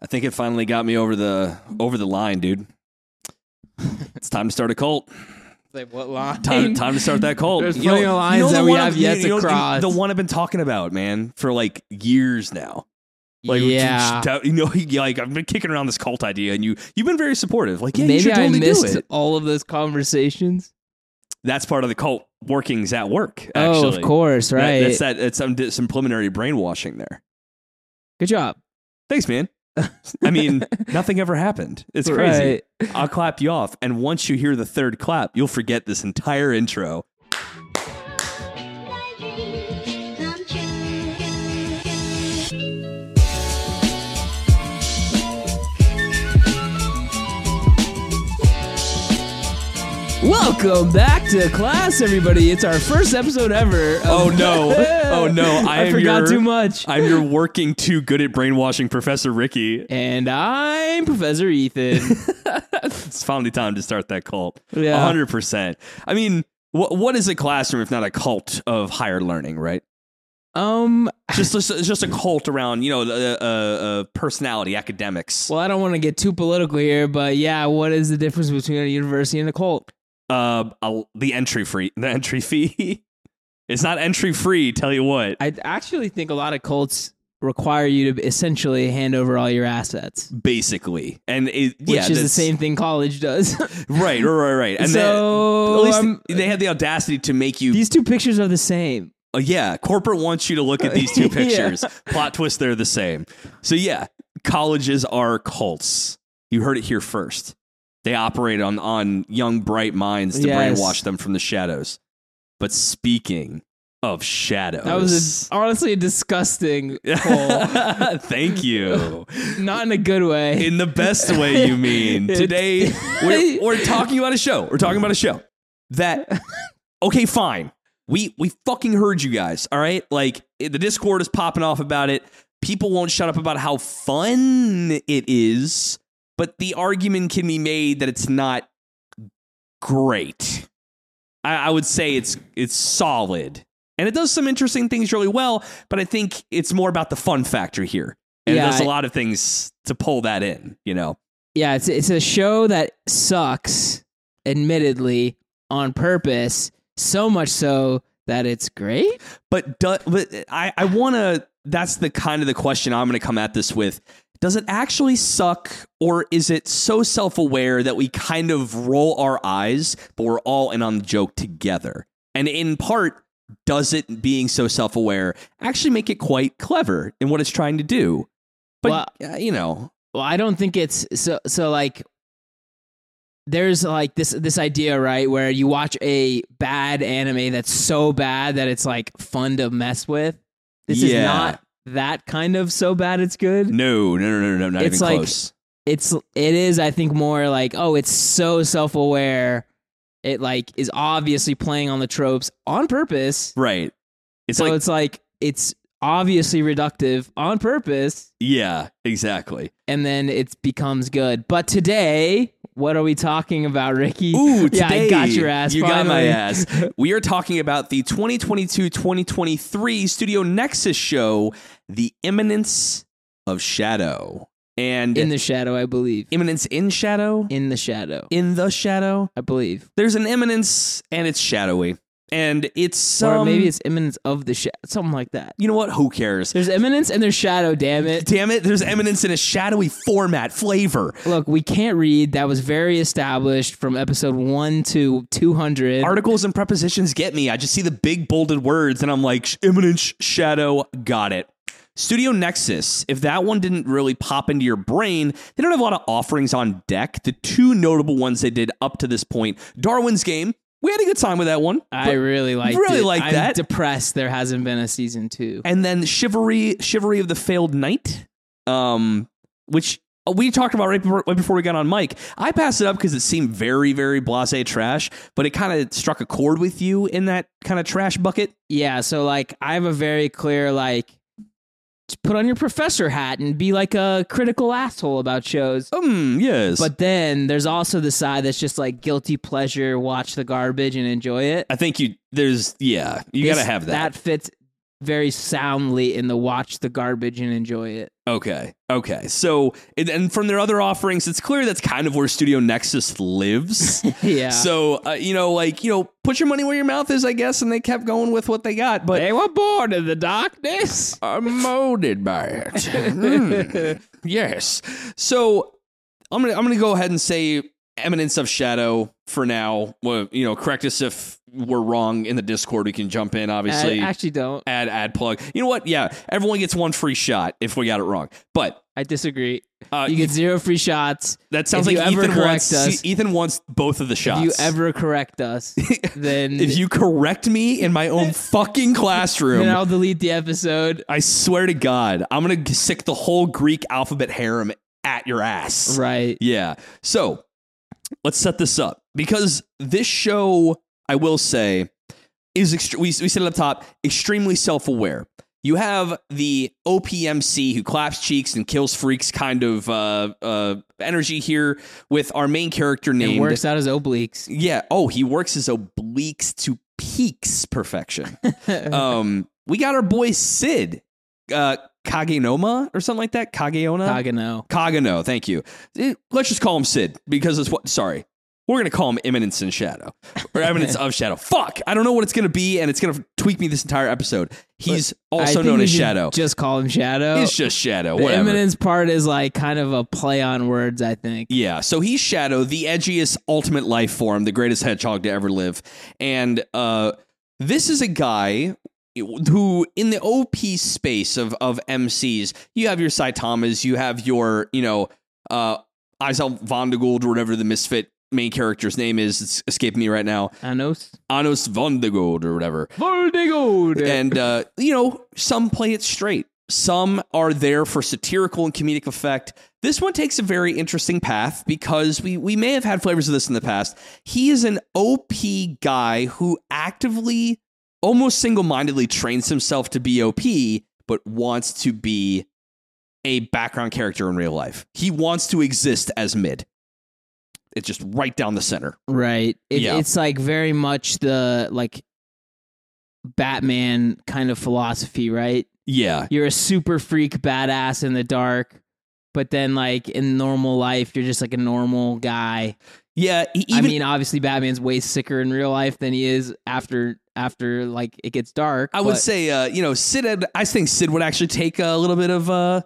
I think it finally got me over the over the line, dude. it's time to start a cult. Like what line? Time, time to start that cult. There's plenty of lines the that we one have I've- yet to know- cross. The one I've been talking about, man, for like years now. Like, yeah. just- you know, like I've been kicking around this cult idea, and you you've been very supportive. Like, yeah, you Maybe should I totally do missed it. all of those conversations. That's part of the cult workings at work. Oh, Actually, of course, That- right. that's that. It's some some preliminary brainwashing there. Good job. Thanks, man. I mean, nothing ever happened. It's crazy. Right. I'll clap you off, and once you hear the third clap, you'll forget this entire intro. Welcome back to class, everybody. It's our first episode ever. of- Oh no! Oh no! I, I, am forgot your, too much. I'm your working too good at brainwashing Professor Ricky. and I'm Professor Ethan. It's finally time to start that cult. Yeah. hundred percent. I mean, what what is a classroom if not a cult of higher learning, right? um, Just just, just a cult around you know the uh, uh, personality, academics. well, I don't want to get too political here, but yeah, what is the difference between a university and a cult? Uh, the entry free, the entry fee. it's not entry free. Tell you what. I actually think a lot of cults require you to essentially hand over all your assets, Basically, and it, which yeah, is the same thing college does. Right, right, right, right. And so at least um, they had the audacity to make you these two pictures are the same. Uh, yeah, corporate wants you to look at these two Yeah. pictures. Plot twist, they're the same. So yeah, colleges are cults. You heard it here first. They operate on on young, bright minds to Yes. brainwash them from the shadows. But speaking of shadows, That was a, honestly a disgusting poll. Thank you. Not in a good way. In the best way, you mean. Today, we're, we're talking about a show. We're talking about a show that, okay, fine. We, we fucking heard you guys, all right? Like, the Discord is popping off about it. People won't shut up about how fun it is, but the argument can be made that it's not great. I, I would say it's it's solid. And it does some interesting things really well, but I think it's more about the fun factor here. And Yeah, does a lot of things to pull that in, you know. yeah, it's it's a show that sucks, admittedly, on purpose. So much so that it's great. But do, but I I want to that's the kind of the question I'm going to come at this with. Does it actually suck or is it so self-aware that we kind of roll our eyes but we're all in on the joke together? And in part does it being so self-aware actually make it quite clever in what it's trying to do? But uh, you know, Well, I don't think it's so so like there's like this this idea, right, where you watch a bad anime that's so bad that it's like fun to mess with. This is not that kind of so bad it's good. no, no, no, no, no, not It's even like- close. It's it is I think more like oh it's so self-aware. It like is obviously playing on the tropes on purpose. Right. It's so like it's like it's obviously reductive on purpose yeah, exactly. and then it becomes good. But today, what are we talking about, Ricky? Ooh, yeah, I got your ass. You got my ass. We are talking about the 2022-2023 Studio Nexus show, The Eminence of Shadow. And In the shadow, I believe. imminence in shadow? In the shadow, In the shadow? I believe. There's an imminence and it's shadowy. And it's or um, maybe it's imminence of the shadow, something like that. you know what? Who cares? There's imminence and there's shadow. Damn it! Damn it, there's eminence in a shadowy format flavor. Look, we can't read. That was very established from episode one to two hundred. Articles and prepositions get me. I just see the big bolded words and I'm like, "Sh- imminence, shadow, got it. Studio Nexus, if that one didn't really pop into your brain, they don't have a lot of offerings on deck. The two notable ones they did up to this point Darwin's Game, we had a good time with that one. I really like. really it. like I'm that. Depressed. There hasn't been a season two. and then Chivalry, Chivalry of the Failed Knight, um, which we talked about right before, right before we got on mic. I passed it up because it seemed very, very blase trash, but it kind of struck a chord with you in that kind of trash bucket. Yeah, so like I have a very clear like put on your professor hat and be like a critical asshole about shows. Um, yes. But then there's also the side that's just like guilty pleasure, watch the garbage and enjoy it. I think you there's yeah, you gotta have that. That fits very soundly in the watch the garbage and enjoy it. Okay. Okay. So, and- and from their other offerings, it's clear that's kind of where Studio Nexus lives. Yeah. So, uh, you know, like, you know, put your money where your mouth is, I guess, and they kept going with what they got. But they were born in the darkness. I'm molded by it. Hmm. Yes. So I'm gonna I'm gonna go ahead and say Eminence of Shadow for now. Well, you know, correct us if we're wrong in the Discord. We can jump in, obviously. I actually don't. add ad plug. You know what? Yeah, everyone gets one free shot if we got it wrong. But I disagree. uh, You get zero free shots. that sounds if like Ethan correct wants us- Ethan wants both of the shots. If you ever correct us, then if you correct me in my own fucking classroom, then I'll delete the episode. I swear to God, I'm gonna sick the whole Greek alphabet harem at your ass. Right. Yeah. So let's set this up because this show, I will say, is ext- we, we said it up top, extremely self aware. You have the OPMC who claps cheeks and kills freaks kind of uh, uh, energy here with our main character It named. works out as obliques. Yeah. Oh, he works his obliques to peaks perfection. um, we got our boy Sid, uh, Kagenoma or something like that. Kageona. Kagano. Kagano, thank you. Eh, Let's just call him Sid because it's what. Sorry, we're gonna call him Eminence in Shadow or Eminence of Shadow. Fuck, I don't know what it's gonna be, and it's gonna tweak me this entire episode. He's also known as Shadow. Just call him Shadow. It's just Shadow. the Whatever. eminence part is like kind of a play on words, I think. Yeah, so he's Shadow, the edgiest ultimate life form, the greatest hedgehog to ever live. And uh this is a guy who in the OP space of of MCs, you have your Saitamas, you have your, you know, uh Isel Vondegold or whatever the misfit main character's name is. It's escaping me right now. Anos. Anos Vondegold or whatever Voldigold. and uh, you know some play it straight some are there for satirical and comedic effect this one takes a very interesting path because we we may have had flavors of this in the past he is an op guy who actively almost single-mindedly trains himself to be op but wants to be a background character in real life he wants to exist as mid it's just right down the center Right. It, Yeah. It's like very much the like Batman kind of philosophy, right? yeah You're a super freak badass in the dark, but then like in normal life, you're just like a normal guy. Yeah he- I mean, obviously Batman's way sicker in real life than he is after after like it gets dark. I would say, uh, you know, Sid. Had, I think Sid would actually take a little bit of uh,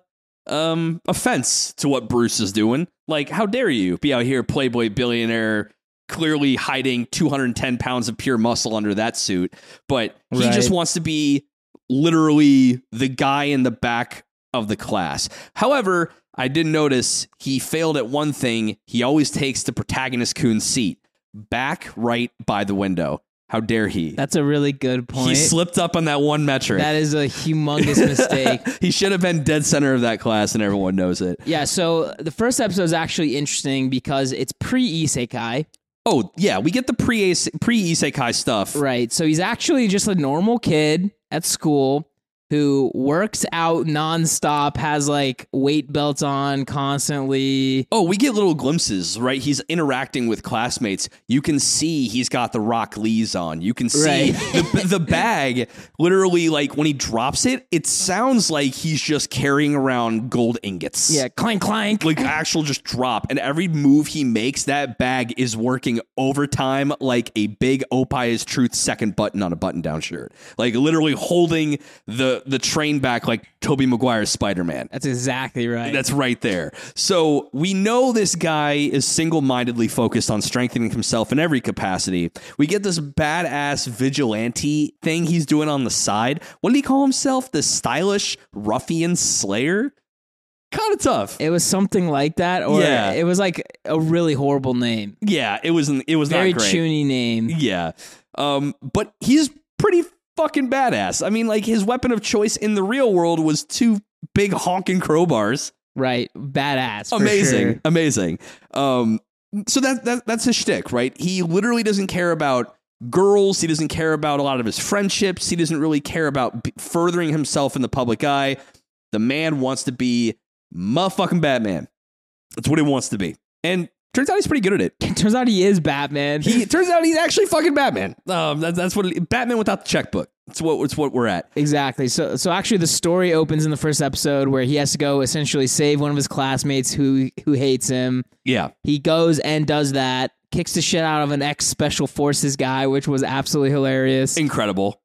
um, offense to what Bruce is doing. Like, how dare you be out here, Playboy billionaire, clearly hiding 210 pounds of pure muscle under that suit, but he Right. just wants to be literally the guy in the back of the class. However, I did notice he failed at one thing. He always takes the protagonist kun's seat back right by the window. How dare he? that's a really good point. He slipped up on that one metric. that is a humongous mistake. he should have been dead center of that class, and everyone knows it. Yeah, so the first episode is actually interesting because it's pre isekai. Oh yeah, we get the pre pre isekai stuff. Right. So he's actually just a normal kid at school who works out nonstop, has like weight belts on constantly. Oh, we get little glimpses, right? He's interacting with classmates. You can see he's got the Rock Lee's on. You can see Right. the, the bag. Literally, like when he drops it, it sounds like he's just carrying around gold ingots. Yeah, clank clank. like actual just drop and every move he makes that bag is working overtime like a big opie is truth second button on a button down shirt like literally holding the the train back like tobey maguire's spider-man That's exactly right. that's right there. So we know this guy is single mindedly focused on strengthening himself in every capacity. We get this badass vigilante thing he's doing on the side. What did he call himself? The stylish ruffian slayer? Kind of tough. it was something like that, or Yeah. it was like a really horrible name. Yeah, it was it was Very not great. chuuni name. Yeah. Um, but he's pretty fucking badass. I mean, like his weapon of choice in the real world was two big honking crowbars. Right. Badass. Amazing. sure. Amazing. Um, so that, that that's his shtick, right? He literally doesn't care about girls. He doesn't care about a lot of his friendships. He doesn't really care about b- furthering himself in the public eye. The man wants to be motherfucking Batman. That's what he wants to be. And Turns out he's pretty good at it. It turns out he is Batman. He turns out he's actually fucking Batman. Um, that, that's what it, Batman without the checkbook. It's what it's what we're at. Exactly. So so actually the story opens in the first episode where he has to go essentially save one of his classmates who who hates him. Yeah, He goes and does that, kicks the shit out of an ex special forces guy, which was absolutely hilarious. incredible.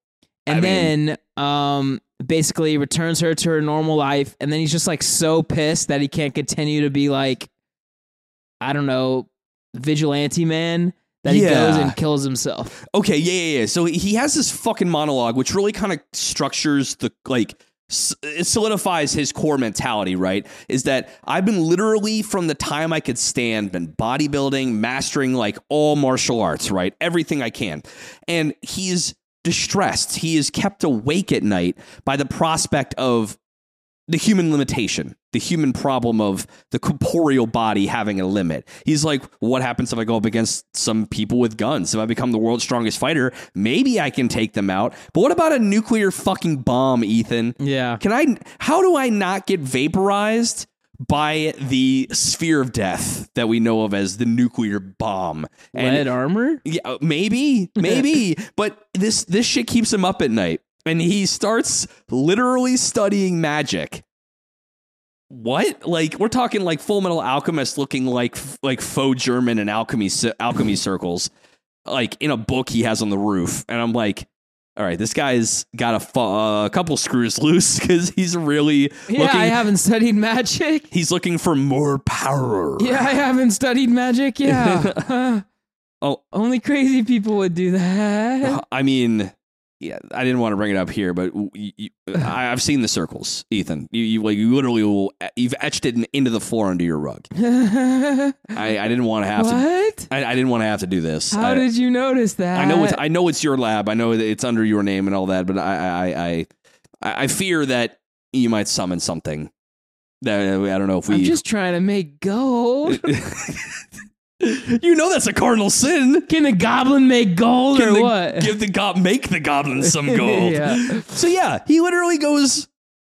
And I mean- then um basically returns her to her normal life and then he's just like so pissed that he can't continue to be like I don't know, vigilante man that he Yeah. goes and kills himself. Okay, yeah, yeah, yeah. So he has this fucking monologue, which really kind of structures the like. It solidifies his core mentality, right? Is that I've been literally from the time I could stand, been bodybuilding, mastering like all martial arts, right? Everything I can. And he's distressed. He is kept awake at night by the prospect of the human limitation, the human problem of the corporeal body having a limit. He's like, what happens if I go up against some people with guns? If I become the world's strongest fighter, maybe I can take them out. But what about a nuclear fucking bomb, Ethan? Yeah. Can I how do I not get vaporized by the sphere of death that we know of as the nuclear bomb? And Lead armor? yeah, uh, maybe, maybe. but this this shit keeps him up at night, and he starts literally studying magic. What? Like we're talking like Full Metal Alchemist, looking like like faux German and alchemy alchemy circles, like in a book he has on the roof, and I'm like. All right, this guy's got a fu- uh, couple screws loose because he's really Yeah, looking. I haven't studied magic. he's looking for more power. Yeah, I haven't studied magic. Yeah. Oh. only crazy people would do that. I mean, yeah, I didn't want to bring it up here, but you, you, I, I've seen the circles, Ethan. You, you like you literally will, you've etched it in, into the floor under your rug. I, I didn't want to have to. I, I didn't want to have to do this. How I, did you notice that? I know it's I know it's your lab. I know it's under your name and all that, but I I I I, I fear that you might summon something. That I don't know if we. I'm just trying to make gold. you know that's a cardinal sin. Can a goblin make gold Can or the- what? Give the go- make the goblin some gold. yeah. So yeah, he literally goes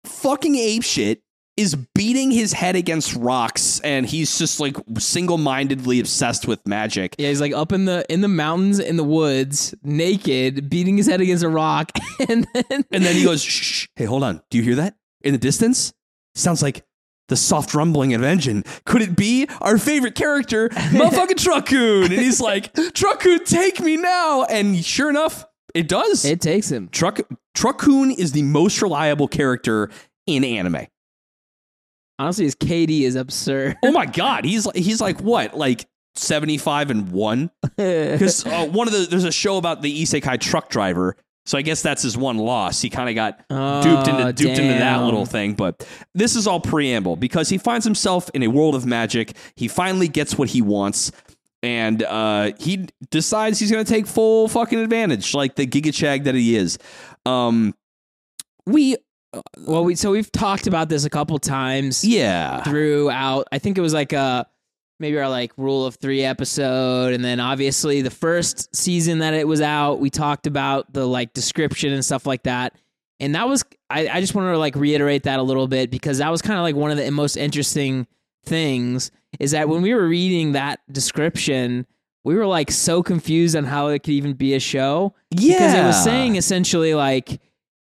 fucking ape shit, is beating his head against rocks, and he's just like single mindedly obsessed with magic. Yeah, he's like up in the in the mountains in the woods, naked, beating his head against a rock, and then And then he goes, shh, hey, hold on. Do you hear that? In the distance? Sounds like the soft rumbling of an engine. Could it be our favorite character, motherfucking Truck-kun? And he's like, Truck-kun, take me now. And sure enough, it does. it takes him. Truck Truck-kun is the most reliable character in anime. Honestly, his KD is absurd. Oh my god, he's like he's like what? Like 75 and 1? Cuz uh, one of the there's a show about the isekai truck driver. So I guess that's his one loss. He kind of got duped into Oh, duped into that little thing, but this is all preamble because he finds himself in a world of magic. He finally gets what he wants. And uh, he decides he's going to take full fucking advantage, like the gigachad that he is. Um, we, Well, we so we've talked about this a couple times yeah, throughout. I think it was like a maybe our like rule of three episode, and then obviously the first season that it was out, we talked about the like description and stuff like that. And that was I, I just wanted to like reiterate that a little bit because that was kind of like one of the most interesting things is that when we were reading that description, we were like so confused on how it could even be a show yeah, because it was saying essentially like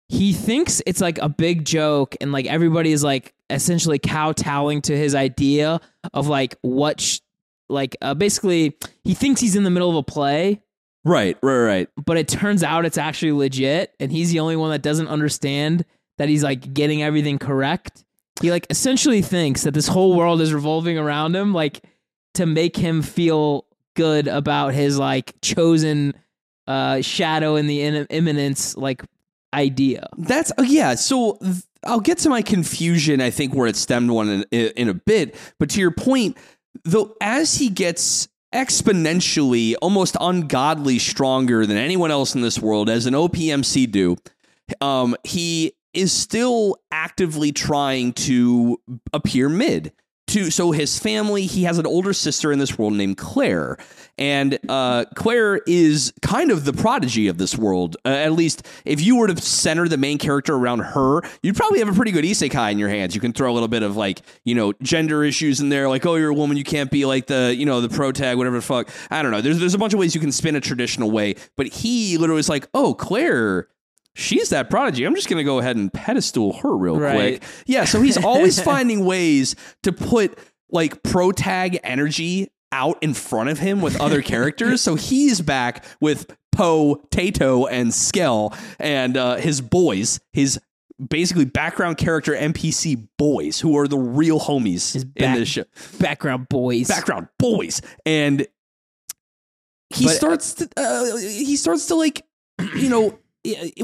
he thinks it's like a big joke and like everybody is like essentially kowtowing to his idea of like what sh- like uh, basically he thinks he's in the middle of a play right, right, right. but it turns out it's actually legit and he's the only one that doesn't understand that he's like getting everything correct he like essentially thinks that this whole world is revolving around him like to make him feel good about his like chosen uh shadow in the in- eminence like idea That's uh, yeah. So I'll get to my confusion. I think where it stemmed one in, in a bit, but to your point, though, as he gets exponentially, almost ungodly stronger than anyone else in this world, as an OPMC do, um, he is still actively trying to appear mid. To so his family he has an older sister in this world named claire. And uh, claire is kind of the prodigy of this world. Uh, at least if you were to center the main character around her you'd probably have a pretty good isekai in your hands. You can throw a little bit of like you know gender issues in there like oh you're a woman you can't be like the you know the pro tag whatever the fuck. I don't know. There's, there's a bunch of ways you can spin a traditional way. But he literally is like oh claire she's that prodigy. I'm just going to go ahead and pedestal her real Right. quick. Yeah, so he's always finding ways to put like pro tag energy out in front of him with other characters. So he's back with Poe, Tato, and Skell and uh, his boys, his basically background character NPC boys who are the real homies His in this show. Background boys. Background boys. And he But- starts to, uh, he starts to like you know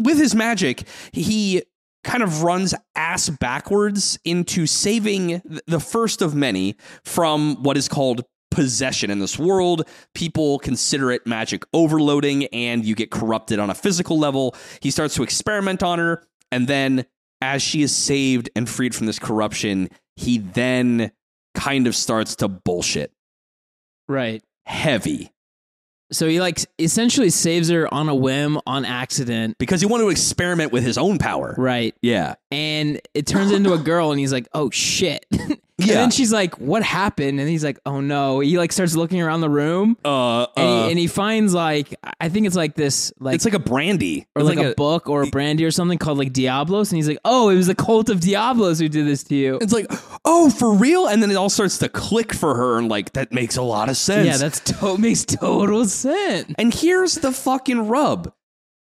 with his magic he kind of runs ass backwards into saving the first of many from what is called possession. In this world people consider it magic overloading and you get corrupted on a physical level. He starts to experiment on her and then as she is saved and freed from this corruption he then kind of starts to bullshit. Right. heavy So he like essentially saves her on a whim, on accident. because he wanted to experiment with his own power. Right. Yeah. And it turns into a girl and he's like, oh shit. and Yeah. then she's like, what happened? And he's like, oh no. He like starts looking around the room Uh, and, uh, he, and he finds like, I think it's like this, like, it's like a brandy. or It's like, a, book or a brandy or something called like Diablos. And he's like, oh, it was the cult of Diablos who did this to you. It's like, oh, for real? And then it all starts to click for her, and like that makes a lot of sense. Yeah, that's to- makes total sense. and here's the fucking rub.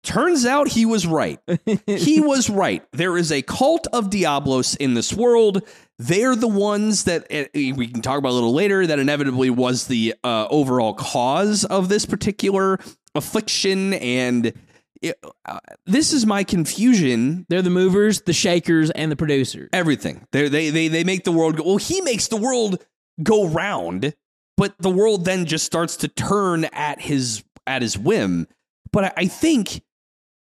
Turns out he was right. he was right. There is a cult of Diablos in this world. They're the ones that eh, we can talk about a little later. That inevitably was the uh, overall cause of this particular affliction. And it, uh, this is my confusion They're the movers, the shakers, and the producers. everything. They they they they make the world go. Well, he makes the world go round, but the world then just starts to turn at his at his whim. But I, I think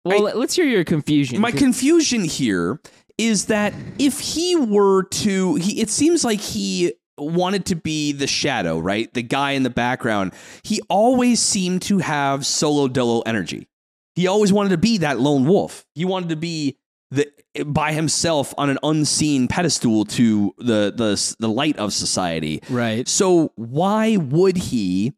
Well, let- let's hear your confusion. my confusion here is that if he were to, he it seems like he wanted to be the shadow, right? The guy in the background. He always seemed to have solo dolo energy. He always wanted to be that lone wolf. He wanted to be the by himself on an unseen pedestal to the the the light of society. right. So why would he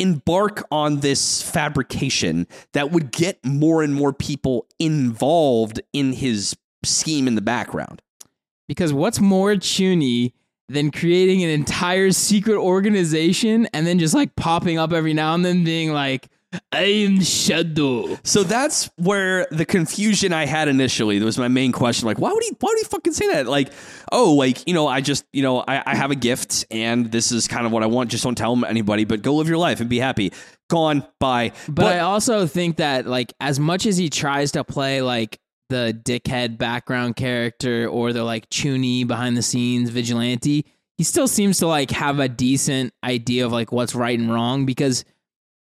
embark on this fabrication that would get more and more people involved in his scheme in the background? Because what's more chuuni than creating an entire secret organization and then just like popping up every now and then being like, I am Shadow. So that's where the confusion I had initially. That was my main question. Like, why would he? Why would he fucking say that? Like, oh, like you know, I just you know, I, I have a gift, and this is kind of what I want. Just don't tell anybody, but go live your life and be happy. Gone. Bye. But, I also think that like as much as he tries to play like the dickhead background character or the like chuuni behind the scenes vigilante, he still seems to like have a decent idea of like what's right and wrong because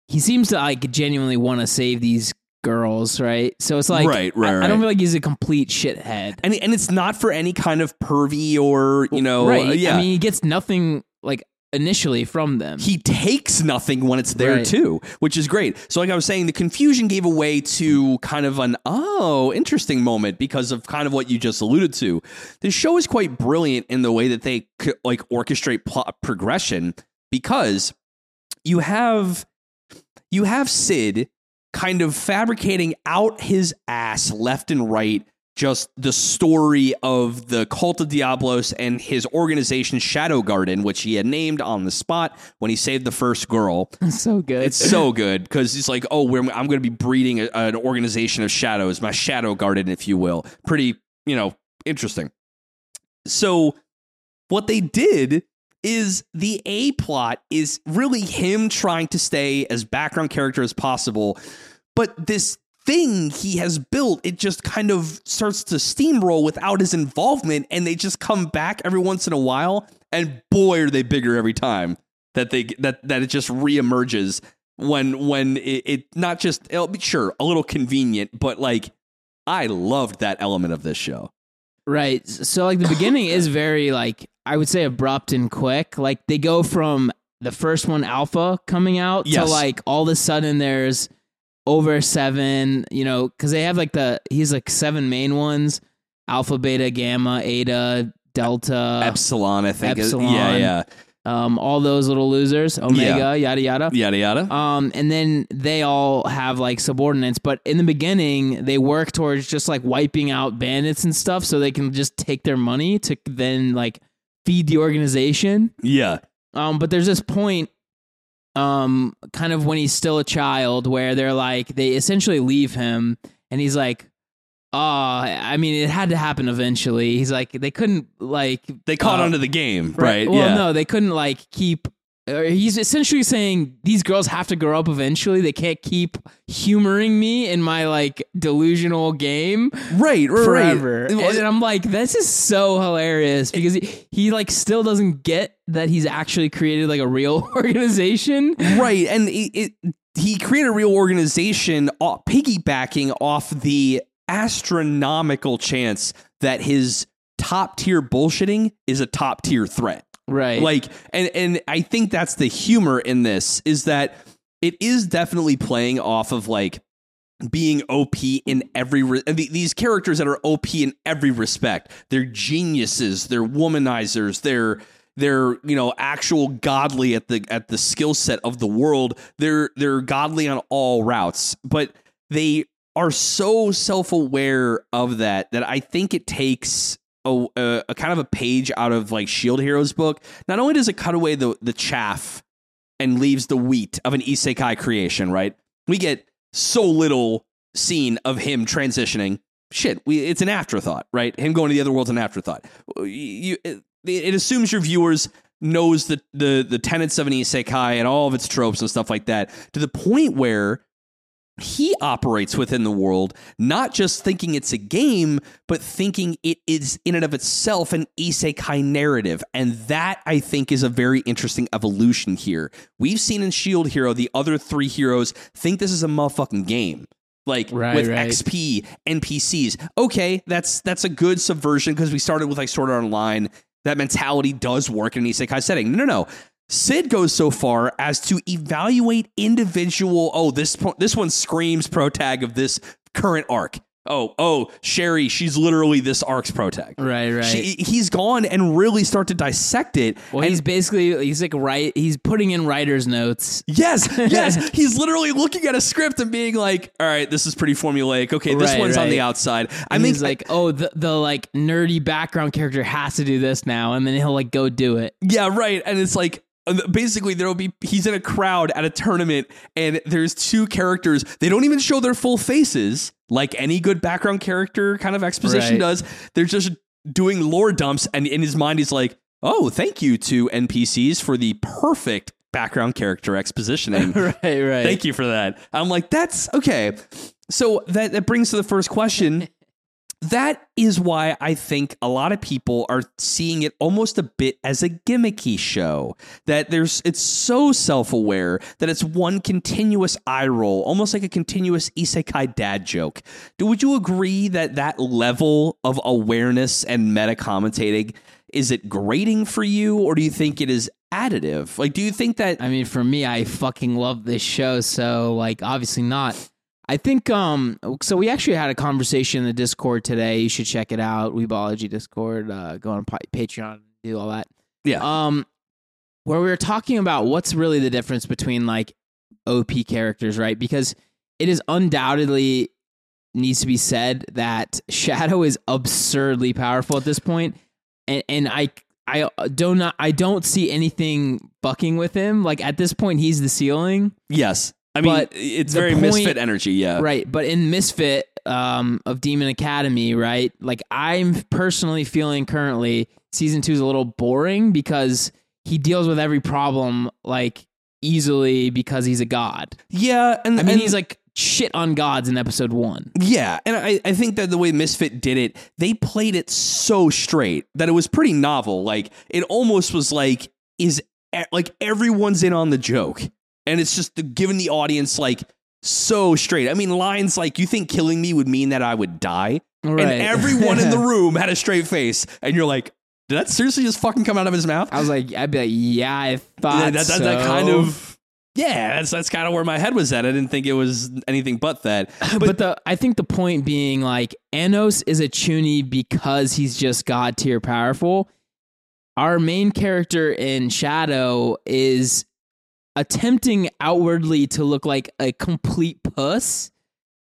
he seems to like genuinely want to save these girls, right? So it's like Right, right, I, I don't feel like he's a complete shithead. and and it's not for any kind of pervy or you know, right. uh, yeah. I mean he gets nothing like initially from them. he takes nothing when it's there Right. too, which is great. So, like I was saying, the confusion gave away to kind of an oh, interesting moment because of kind of what you just alluded to. The show is quite brilliant in the way that they like orchestrate plot progression because you have you have Sid kind of fabricating out his ass left and right just the story of the cult of Diablos and his organization Shadow Garden, which he had named on the spot when he saved the first girl. so good. It's so good because he's like, oh, we're, I'm going to be breeding a, an organization of shadows, my Shadow Garden, if you will. Pretty, you know, interesting. So, what they did is the A plot is really him trying to stay as background character as possible, but this thing he has built it just kind of starts to steamroll without his involvement and they just come back every once in a while and boy are they bigger every time that they that that it just reemerges when when it, it not just be sure a little convenient but like i loved that element of this show Right. So like the beginning is very like I would say abrupt and quick. Like they go from the first one alpha coming out Yes. to like all of a sudden there's over seven, you know, because they have like the he's like seven main ones: alpha, beta, gamma, eta, delta, Epsilon, I think. Epsilon. Yeah, yeah. um, all those little losers, omega, yada yada. Yada yada. Um, and then they all have like subordinates, but in the beginning, they work towards just like wiping out bandits and stuff so they can just take their money to then like feed the organization. yeah. Um, but there's this point, um, kind of when he's still a child where they're like, they essentially leave him and he's like, oh, I mean, it had to happen eventually. He's like, they couldn't like, They caught uh, onto the game, right? Well, yeah. no, they couldn't like keep. Or he's essentially saying these girls have to grow up eventually. They can't keep humoring me in my like delusional game Right, right, forever. right. And I'm like, this is so hilarious because he, he like still doesn't get that he's actually created like a real organization. right and it, it, he created a real organization uh, piggybacking off the astronomical chance that his top tier bullshitting is a top tier threat Right. like and and i think that's the humor in this is that it is definitely playing off of like being op in every re- these characters that are op in every respect. They're geniuses. They're womanizers. They're they're you know actual godly at the at the skill set of the world. They're they're godly on all routes. But they are so self-aware of that that i think it takes a, a, a kind of a page out of like shield heroes book. Not only does it cut away the the chaff and leaves the wheat of an isekai creation right? We get so little scene of him transitioning. Shit we, it's an afterthought right? Him going to the other world's an afterthought. Uh, you, it, it assumes your viewers knows the, the the tenets of an isekai and all of its tropes and stuff like that to the point where he operates within the world, not just thinking it's a game, but thinking it is in and of itself an isekai narrative. And that I think is a very interesting evolution here. We've seen in Shield Hero the other three heroes think this is a motherfucking game. Like Right, with right. XP, NPCs. Okay, that's that's a good subversion because we started with like Sword Art Online. That mentality does work in an isekai setting. No, no, no. Sid goes so far as to evaluate individual. Oh, this this one screams pro tag of this current arc. Oh, oh, Sherry, she's literally this arc's pro tag. Right, right. She, he's gone and really start to dissect it. well, and he's basically he's like right. He's putting in writer's notes. Yes, yes. He's literally looking at a script and being like, "All right, this is pretty formulaic. Okay, this Right, one's on the outside." I mean, he's like, oh, the the like nerdy background character has to do this now, and then he'll like go do it. Yeah, right. And it's like uh, basically there'll be he's in a crowd at a tournament and there's two characters. They don't even show their full faces like any good background character kind of exposition Right. does. They're just doing lore dumps and in his mind he's like, "Oh, thank you to NPCs for the perfect background character expositioning." right, right. Thank you for that. I'm like, that's okay. So that that brings to the first question. That is why I think a lot of people are seeing it almost a bit as a gimmicky show. That there's it's so self-aware that it's one continuous eye roll, almost like a continuous isekai dad joke. Do would you agree that that level of awareness and meta commentating is it grating for you or do you think it is additive? Like do you think that I mean, for me, I fucking love this show. So, like, obviously not. I think um. So we actually had a conversation in the Discord today. You should check it out. Weebology Discord. Uh, go on Patreon, do all that. Yeah. Um, where we were talking about what's really the difference between like OP characters, right? Because it is undoubtedly needs to be said that Shadow is absurdly powerful at this point, and and I I do not I don't see anything bucking with him. Like at this point, he's the ceiling, Yes. I mean, But it's very point- misfit energy. Yeah. right? But in Misfit um, of Demon Academy, right? Like I'm personally feeling currently season two is a little boring because he deals with every problem like easily because he's a god. Yeah. And I mean, and- he's like shit on gods in episode one. yeah. And I, I think that the way Misfit did it, they played it so straight that it was pretty novel. Like, it almost was like, is like everyone's in on the joke. And it's just the, giving the audience like so straight. I mean, lines like, you think killing me would mean that I would die? Right. And everyone in the room had a straight face. And you're like, Did that seriously just fucking come out of his mouth? I was like, I'd be like, yeah, I thought Yeah, that, that, that kind of yeah, that's that's kind of where my head was at. I didn't think it was anything but that. But, the I think the point being like Anos is a chuuni because he's just god tier powerful. Our main character in Shadow is attempting outwardly to look like a complete puss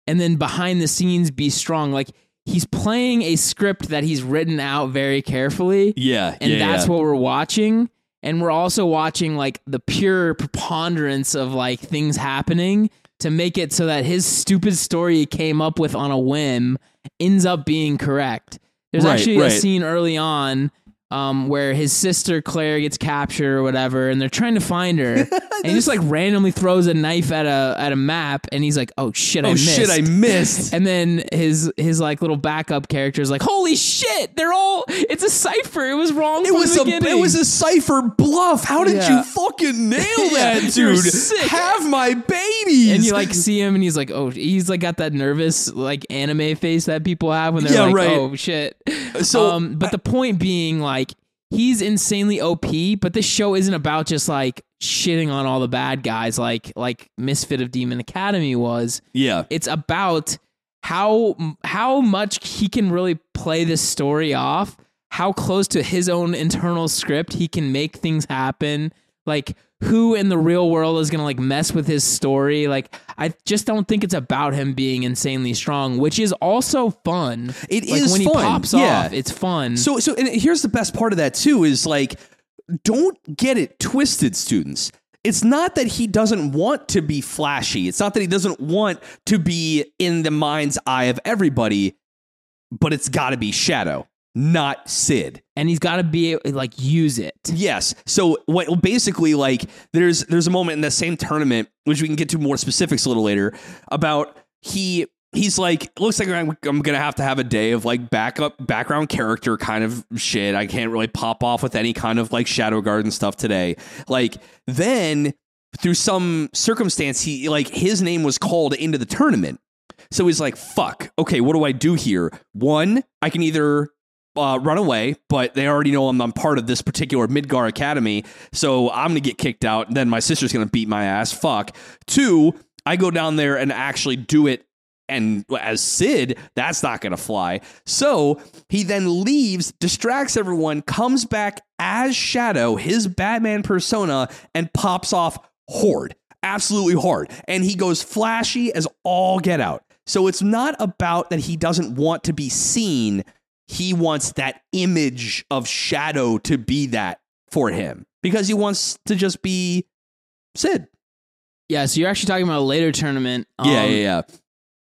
and then behind the scenes be strong. Like he's playing a script that he's written out very carefully Yeah, and yeah, that's yeah. what we're watching and we're also watching like the pure preponderance of like things happening to make it so that his stupid story he came up with on a whim ends up being correct there's Right, actually a scene early on um, where his sister Claire gets captured or whatever, and they're trying to find her, and he just like randomly throws a knife at a at a map, and he's like, "Oh shit, I oh missed." shit, I missed. And then his his like little backup character is like, "Holy shit! They're all it's a cipher. It was wrong. It was a beginning. it was a cipher bluff. How did Yeah. you fucking nail that, you're dude? sick. Have my babies. and you like see him, and he's like, "Oh, he's like got that nervous like anime face that people have when they're Yeah, like, right. oh shit." So, um, but the point being, like, he's insanely OP. But this show isn't about just like shitting on all the bad guys, like like Misfit of Demon Academy was. yeah, It's about how how much he can really play this story off, how close to his own internal script he can make things happen. Like who in the real world is gonna like mess with his story? Like I just don't think it's about him being insanely strong, which is also fun. It is is when fun, he pops yeah. off, it's fun. So so and here's the best part of that too is like don't get it twisted students. It's not that he doesn't want to be flashy. It's not that he doesn't want to be in the mind's eye of everybody, but it's got to be Shadow, not Sid. and he's got to be like use it. Yes. So what basically like there's there's a moment in the same tournament which we can get to more specifics a little later about he he's like looks like I'm, I'm gonna have to have a day of like backup background character kind of shit. I can't really pop off with any kind of like Shadow Garden stuff today. Like then through some circumstance he like his name was called into the tournament. So he's like, fuck, okay, what do I do here? One, I can either uh, run away, but they already know I'm, I'm part of this particular Midgar Academy, so I'm gonna get kicked out, and then my sister's gonna beat my ass. Fuck. Two, I go down there and actually do it. And as Sid, that's not to fly. So he then leaves, distracts everyone, comes back as Shadow, his Batman persona, and pops off hard, absolutely hard. And he goes flashy as all get out. So it's not about that he doesn't want to be seen he wants that image of shadow to be that for him because he wants to just be Sid. Yeah, so you're actually talking about a later tournament. yeah, Um, yeah, yeah.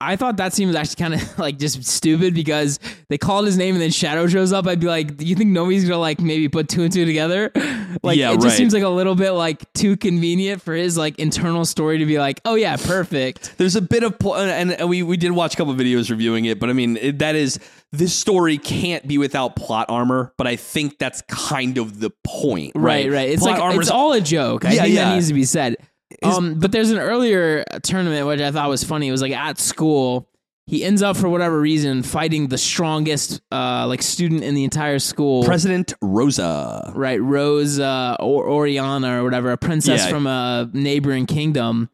I thought that scene was actually kind of like just stupid because they called his name and then Shadow shows up. I'd be like, do you think nobody's gonna like maybe put two and two together? Like, Yeah, it just right. seems like a little bit like too convenient for his like internal story to be like, oh yeah, perfect. There's a bit of pl- and and we we did watch a couple videos reviewing it, but I mean it, that is this story can't be without plot armor. But I think that's kind of the point, right? Right, right. It's plot like armor's it's all a joke. I Yeah, think yeah. that needs to be said. Um, but there's an earlier tournament which I thought was funny. It was like at school. He ends up for whatever reason fighting the strongest uh like student in the entire school. President Rosa. right, Rose uh, or Oriana or whatever, a princess Yeah. from a neighboring kingdom.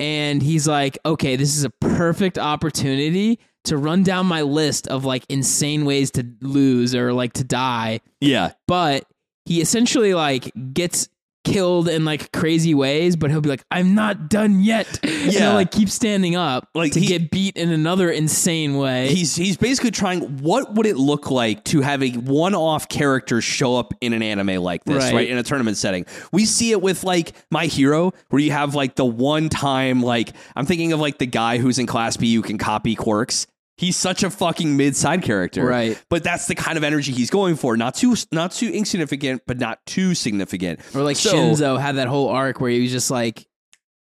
And he's like, okay, this is a perfect opportunity to run down my list of like insane ways to lose or like to die. Yeah, But he essentially like gets killed in like crazy ways, but he'll be like, I'm not done yet. And Yeah. he'll like keep standing up Like, to he- get beat in another insane way. he's he's basically trying. What would it look like to have a one-off character show up in an anime like this, Right. right? In a tournament setting, we see it with like My Hero, where you have like the one time, like I'm thinking of like the guy who's in Class B who can copy quirks. He's such a fucking mid-side character, Right. But that's the kind of energy he's going for. Not too not too insignificant, but not too significant. or like So- Shinso had that whole arc where he was just like,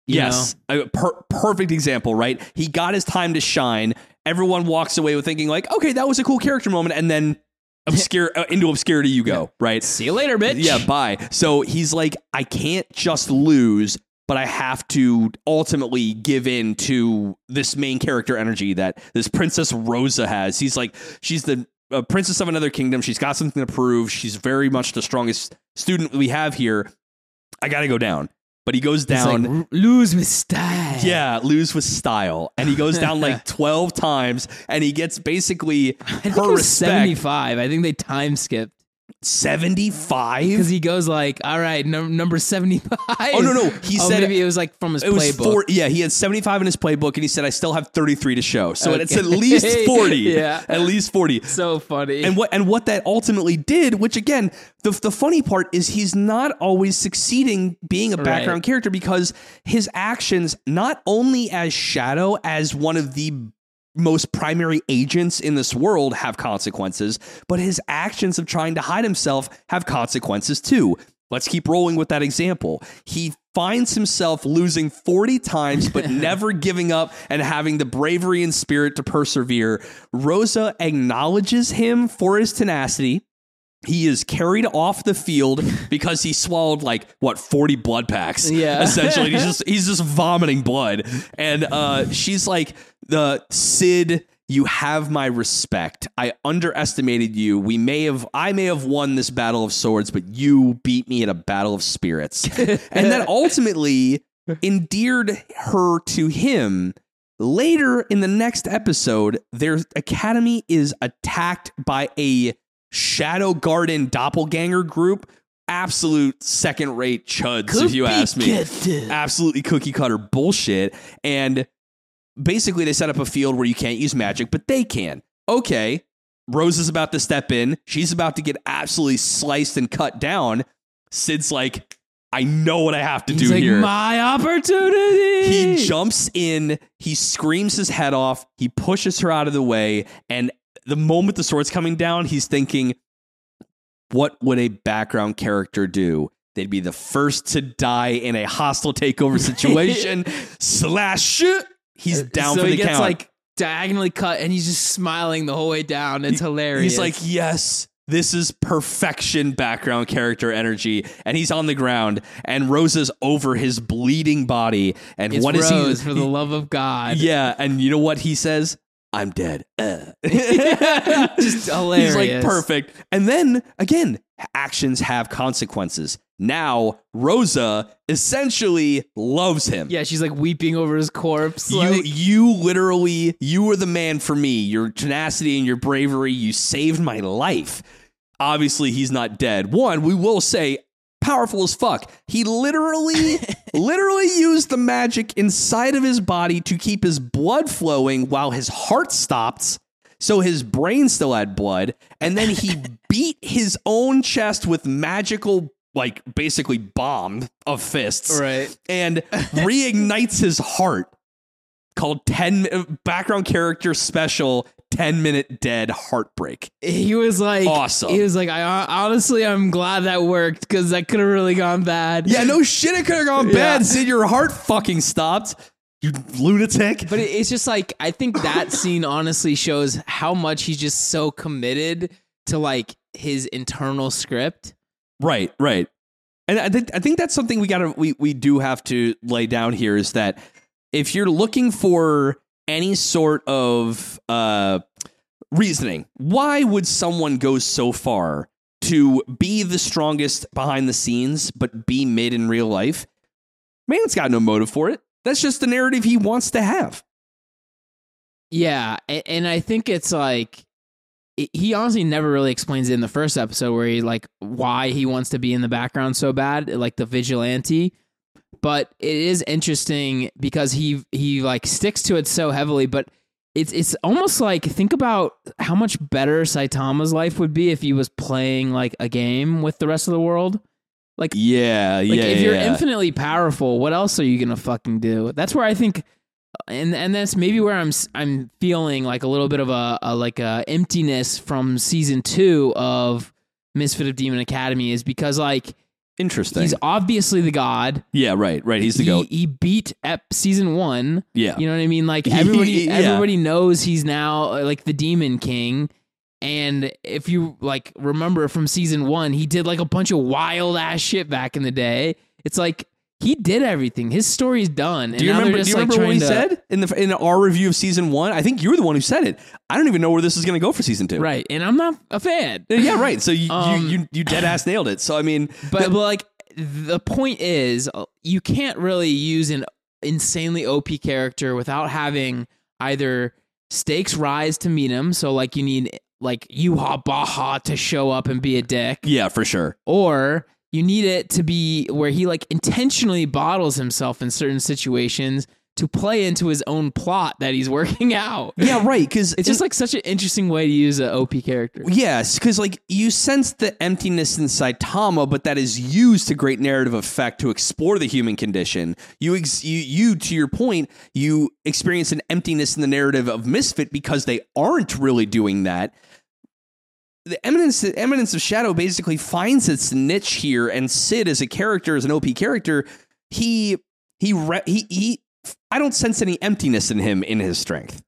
you Yes, a per- perfect example, right? He got his time to shine. Everyone walks away with thinking like, okay, that was a cool character moment, and then obscure uh, into obscurity you go, right? See you later, bitch. Yeah, bye. So he's like, I can't just lose, but I have to ultimately give in to this main character energy that this Princess Rosa has. He's like, she's the a princess of another kingdom. She's got something to prove. She's very much the strongest student we have here. I got to go down. But he goes down. like, lose with style. yeah, lose with style. And he goes down like 12 times and he gets basically I think her it was respect. 75. I think they time skipped 75? because he goes like, "All right, num- number 75." Oh, no, no. He oh, said- maybe it was like from his It was playbook. four. Yeah, he had 75 in his playbook and he said, I still have 33 to show. So it's at least 40. Yeah. At least 40. so funny. And what and what that ultimately did, which again, the the funny part is he's not always succeeding being a background Right. character because his actions, not only as Shadow, as one of the most primary agents in this world have consequences, but his actions of trying to hide himself have consequences too. Let's keep rolling with that example. He finds himself losing 40 times, but never giving up and having the bravery and spirit to persevere. Rosa acknowledges him for his tenacity. He is carried off the field because he swallowed like what 40 blood packs. Yeah. Essentially. he's just he's just vomiting blood. And uh she's like the Sid you have my respect. I underestimated you. We may have I may have won this battle of swords, but you beat me at a battle of spirits. and that ultimately endeared her to him. Later in the next episode, their academy is attacked by a Shadow Garden doppelganger group. Absolute second rate chuds, if you ask me. Absolutely cookie cutter bullshit. And basically, they set up a field where you can't use magic, but they can. Okay. Rose is about to step in. She's about to get absolutely sliced and cut down. Sid's like, I know what I have to He's do like, here. my opportunity. He jumps in, he screams his head off, he pushes her out of the way, and the moment the sword's coming down, he's thinking, what would a background character do? They'd be the first to die in a hostile takeover situation. Slash. He's uh, down so for the he gets count. like diagonally cut, and he's just smiling the whole way down. It's hilarious. He's like, yes, this is perfection background character energy. And he's on the ground, and Rosa's over his bleeding body. And it's what is Rose, he? for the love of God. Yeah, and you know what he says? I'm dead. Uh. Just hilarious. He's like perfect. And then again, actions have consequences. Now Rosa essentially loves him. Yeah, she's like weeping over his corpse. You like, you literally you were the man for me. Your tenacity and your bravery, you saved my life. Obviously, he's not dead. One, we will say powerful as fuck. He literally literally used the magic inside of his body to keep his blood flowing while his heart stopped. So his brain still had blood, and then he beat his own chest with magical, like basically bomb of fists right. and reignites his heart called 10 uh, background character special 10 minute dead heartbreak He was like, Awesome. He was like, I honestly, I'm glad that worked because that could have really gone bad. yeah no shit it could have gone Yeah. bad sid your heart fucking stopped you lunatic But it's just like I think that scene honestly shows how much he's just so committed to like his internal script. right right and i think i think that's something we gotta we, we do have to lay down here is that if you're looking for any sort of uh reasoning why would someone go so far to be the strongest behind the scenes but be mid in real life? Man's got no motive for it. That's just the narrative he wants to have. Yeah, and, I think it's like he honestly never really explains it in the first episode where he like why he wants to be in the background so bad, like the vigilante. But it is interesting because he he like sticks to it so heavily, but it's it's almost like think about how much better Saitama's life would be if he was playing like a game with the rest of the world. Like yeah like if you're infinitely powerful, what else are you gonna fucking do? That's where I think, and and that's maybe where I'm I'm feeling like a little bit of a, a like a emptiness from season two of Misfit of Demon Academy is because like interesting he's obviously the god. yeah right right he's the he, goat He beat ep- season one. yeah You know what I mean? Like everybody, Yeah. everybody knows he's now uh, like the Demon King. And if you like remember from season one, he did like a bunch of wild ass shit back in the day. It's like he did everything. His story's done. Do you remember? Do you like, remember what he to- said in the in our review of season one? I think you were the one who said it. I don't even know where this is going to go for season two. Right, and I'm not a fan. Yeah, right. So you Um, you, you you dead ass nailed it. So I mean, But, th- but like the point is, uh, you can't really use an insanely OP character without having either stakes rise to meet him. So like you need like Yhwach to show up and be a dick, yeah, for sure. or you need it to be where he like intentionally bottles himself in certain situations to play into his own plot that he's working out. Yeah, right. Because It's just like such an interesting way to use an OP character. Yes, because like you sense the emptiness in Saitama, but that is used to great narrative effect to explore the human condition. You, ex- you, you, to your point, you experience an emptiness in the narrative of Misfit because they aren't really doing that. The eminence, the eminence of Shadow basically finds its niche here, and Sid as a character, as an OP character, he he re- he he. I don't sense any emptiness in him in his strength.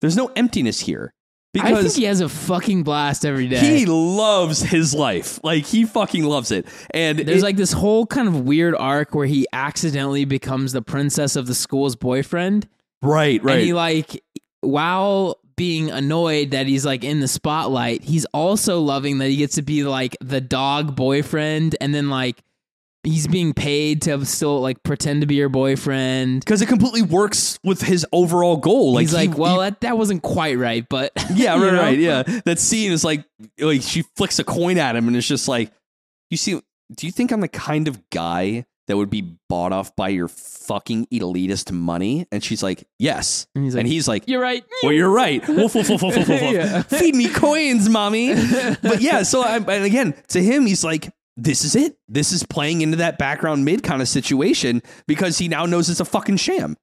There's no emptiness here I because think he has a fucking blast every day. he loves his life. Like he fucking loves it. And There's it- like this whole kind of weird arc where he accidentally becomes the princess of the school's boyfriend. right, right. And he like while being annoyed that he's like in the spotlight, he's also loving that he gets to be like the dog boyfriend and then like he's being paid to still like pretend to be your boyfriend. because it completely works with his overall goal. Like he's he- like, well, he- that, that wasn't quite right, but yeah, right, know? right, yeah. That scene is like, like she flicks a coin at him, and it's just like, you see. Do you think I'm the kind of guy that would be bought off by your fucking elitist money? And she's like, yes. And he's like, and he's like, you're right. Well, you're right. Woof, woof, woof, woof, woof, woof. Yeah. Feed me coins, mommy. But yeah, so I, and again, to him, he's like, this is it. This is playing into that background mid kind of situation because he now knows it's a fucking sham.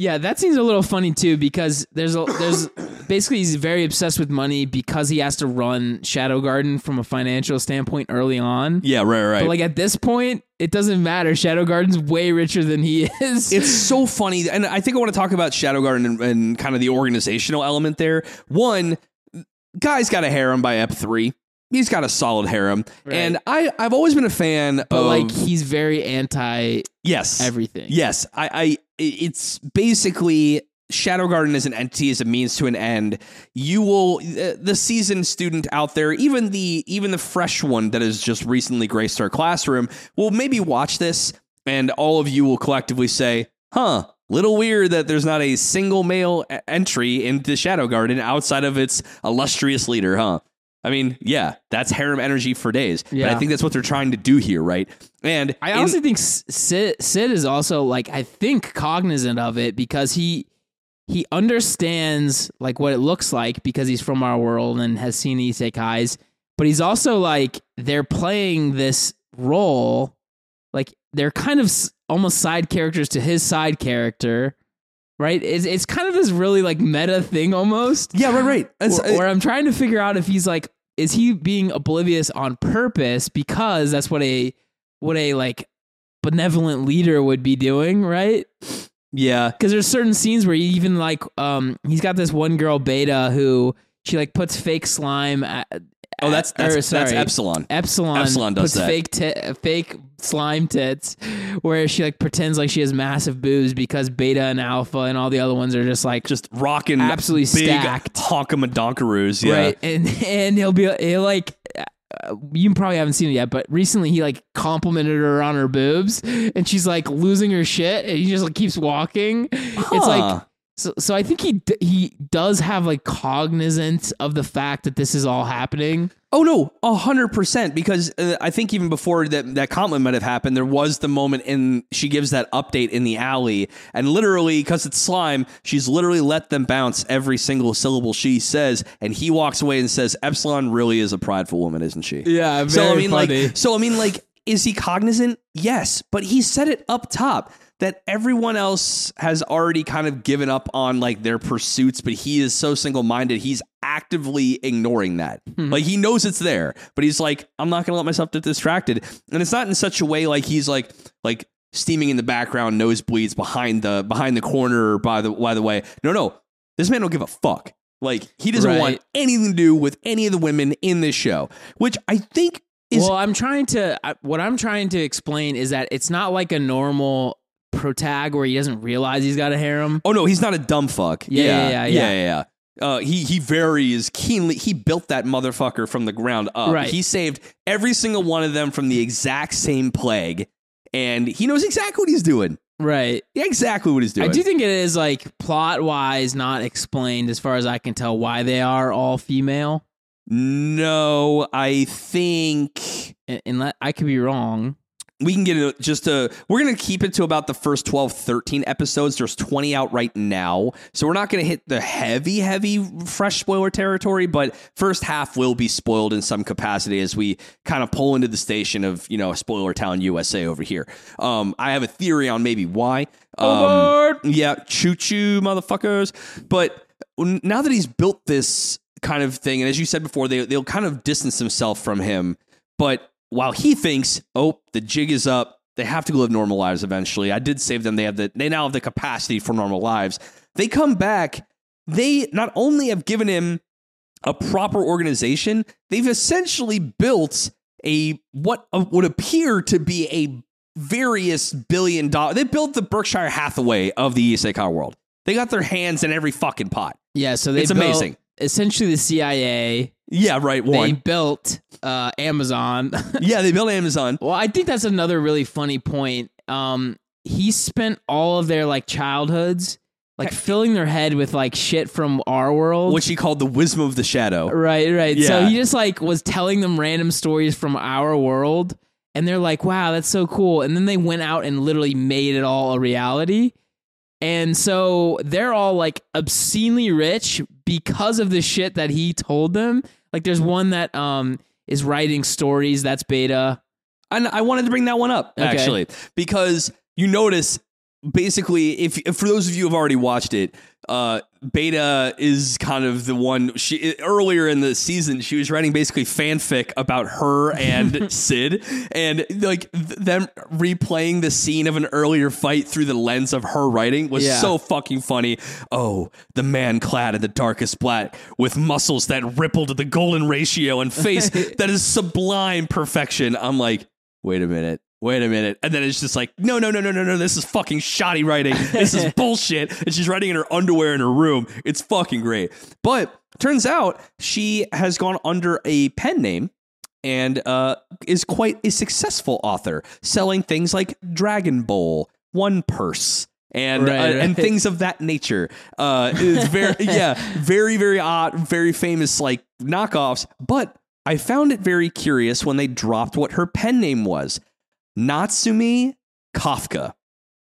Yeah, that seems a little funny too because there's a there's basically he's very obsessed with money because he has to run Shadow Garden from a financial standpoint early on. Yeah, right, right. But like at this point, it doesn't matter. Shadow Garden's way richer than he is. it's so funny. And I think I want to talk about Shadow Garden and, and kind of the organizational element there. One, guy's got a harem by Ep 3. He's got a solid harem. Right. And I, I've always been a fan but of. like he's very anti yes. everything. Yes, I, I it's basically Shadow Garden as an entity as a means to an end. You will the seasoned student out there, even the even the fresh one that has just recently graced our classroom, will maybe watch this, and all of you will collectively say, "Huh." Little weird that there's not a single male entry into Shadow Garden outside of its illustrious leader, huh? I mean, yeah, that's harem energy for days. But I think that's what they're trying to do here, right? And I in- honestly think Sid, Sid is also like I think cognizant of it because he he understands like what it looks like because he's from our world and has seen isekais, but he's also like they're playing this role like they're kind of almost side characters to his side character. Right? It's, it's kind of this really like meta thing almost. yeah, right, right. It's- Where, where I'm trying to figure out if he's like, is he being oblivious on purpose because that's what a what a like benevolent leader would be doing, right? yeah, Because there's certain scenes where he even like um he's got this one girl Beta who she like puts fake slime. At, Oh, that's that's, or, that's Epsilon. Epsilon, Epsilon does puts that. fake tit fake slime tits, where she like pretends like she has massive boobs because Beta and Alpha and all the other ones are just like Just rocking Absolutely big stacked. honkamadonkaroos. Yeah. right and and he'll be he'll like you probably haven't seen it yet but recently he like complimented her on her boobs and she's like losing her shit and he just like keeps walking it's like Huh. So, so i think he he does have like cognizance of the fact that this is all happening Oh no, a hundred percent. Because uh, I think even before that that compliment might have happened, there was the moment in she gives that update in the alley, and literally because it's slime, she's literally let them bounce every single syllable she says, and he walks away and says, "Epsilon really is a prideful woman, isn't she?" yeah so I mean, like, so I mean, like, is he cognizant? Yes, but he said it up top that everyone else has already kind of given up on like their pursuits, but he is so single minded. He's actively ignoring that. Mm-hmm. Like he knows it's there, but he's like, I'm not going to let myself get distracted. And it's not in such a way like he's like like steaming in the background, nosebleeds behind the behind the corner. By the by the way, no, no, this man don't give a fuck. Like he doesn't Right. want anything to do with any of the women in this show, which I think is well, I'm trying to. What I'm trying to explain is that it's not like a normal protag where he doesn't realize he's got a harem. Oh no, he's not a dumb fuck. Yeah, yeah, yeah, yeah, yeah. yeah. yeah. Uh, he he very is keenly. He built that motherfucker from the ground up. Right. He saved every single one of them from the exact same plague, and he knows exactly what he's doing. Right. Yeah, exactly what he's doing. I do think it is like plot wise not explained as far as I can tell why they are all female. No, I think And, and let- I could be wrong. We can get it just a we're going to keep it to about the first 12 13 episodes. There's 20 out right now. So we're not going to hit the heavy heavy fresh spoiler territory but first half will be spoiled in some capacity as we kind of pull into the station of you know spoiler town usa over here. Um i have a theory on maybe why. Um, yeah choo choo motherfuckers. But now that he's built this kind of thing and as you said before they, they'll kind of distance themselves from him but while he thinks, oh, the jig is up, they have to live normal lives eventually. I did save them. They have the they now have the capacity for normal lives. They come back. They not only have given him a proper organization, they've essentially built a what would appear to be a various billion dollar. They built the Berkshire Hathaway of the isekai world. They got their hands in every fucking pot. Yeah, so they It's built amazing. Essentially, the CIA Yeah, right. One. they built uh, Amazon. yeah, they built Amazon. well, I think that's another really funny point. Um, he spent all of their like childhoods like filling their head with like shit from our world. Which he called the wisdom of the shadow. Right, right. So he just like was telling them random stories from our world, and they're like, "Wow, that's so cool." And then they went out and literally made it all a reality. And so they're all like obscenely rich because of the shit that he told them. Like, there's one that um is writing stories. That's Beta. And I wanted to bring that one up actually because you notice basically if, if for those of you who have already watched it, uh, Beta is kind of the one she earlier in the season she was writing basically fanfic about her and Sid and like th- them replaying the scene of an earlier fight through the lens of her writing was Yeah. so fucking funny. Oh, the man clad in the darkest black with muscles that ripple to the golden ratio and face that is sublime perfection. I'm like, wait a minute. Wait a minute. And then it's just like, no, no, no, no, no, no. This is fucking shoddy writing. This is bullshit. And she's writing in her underwear in her room. It's fucking great. But turns out she has gone under a pen name and uh, is quite a successful author, selling things like Dragon Bowl, One Purse, and Right, uh, right. and things of that nature. Uh, it's very yeah, very very odd, very famous like knockoffs. But I found it very curious when they dropped what her pen name was, Natsume Kafka.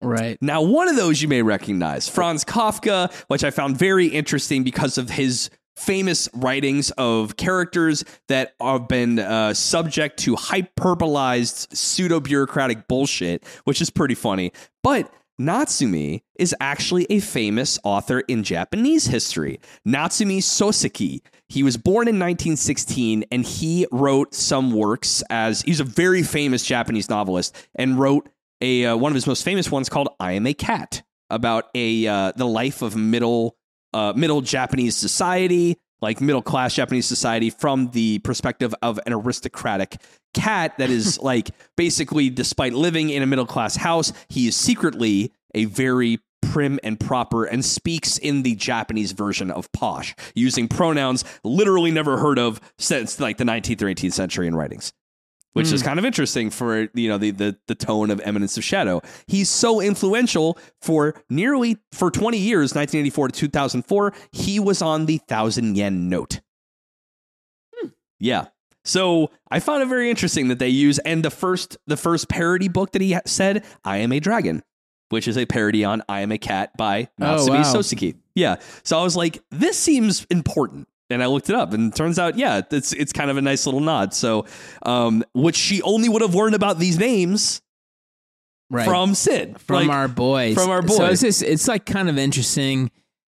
Right. Now, one of those you may recognize, Franz Kafka, which I found very interesting because of his famous writings of characters that have been uh, subject to hyperbolized pseudo bureaucratic bullshit, which is pretty funny. But Natsume is actually a famous author in Japanese history. Natsume Soseki. He was born in 1916 and he wrote some works as he's a very famous Japanese novelist and wrote a uh, one of his most famous ones called "I Am a Cat" about a uh, the life of middle uh, middle Japanese society, like middle class Japanese society, from the perspective of an aristocratic cat that is like basically, despite living in a middle class house, he is secretly a very prim and proper and speaks in the Japanese version of posh, using pronouns literally never heard of since like the 19th or 18th century in writings which is hmm. kind of interesting for you know the, the the tone of Eminence of Shadow. He's so influential for nearly for 20 years, 1984 to 2004. He was on the thousand yen note. Hmm. Yeah. So I found it very interesting that they use and the first the first parody book that he said, "I am a dragon," which is a parody on "I am a cat" by Oh, Natsume wow. Soseki. Yeah. So I was like, this seems important. And I looked it up, and it turns out, yeah, it's it's kind of a nice little nod. So, um, which she only would have learned about these names Right. from Sid, from Like, our boys. from our boys. So it's just it's like kind of interesting.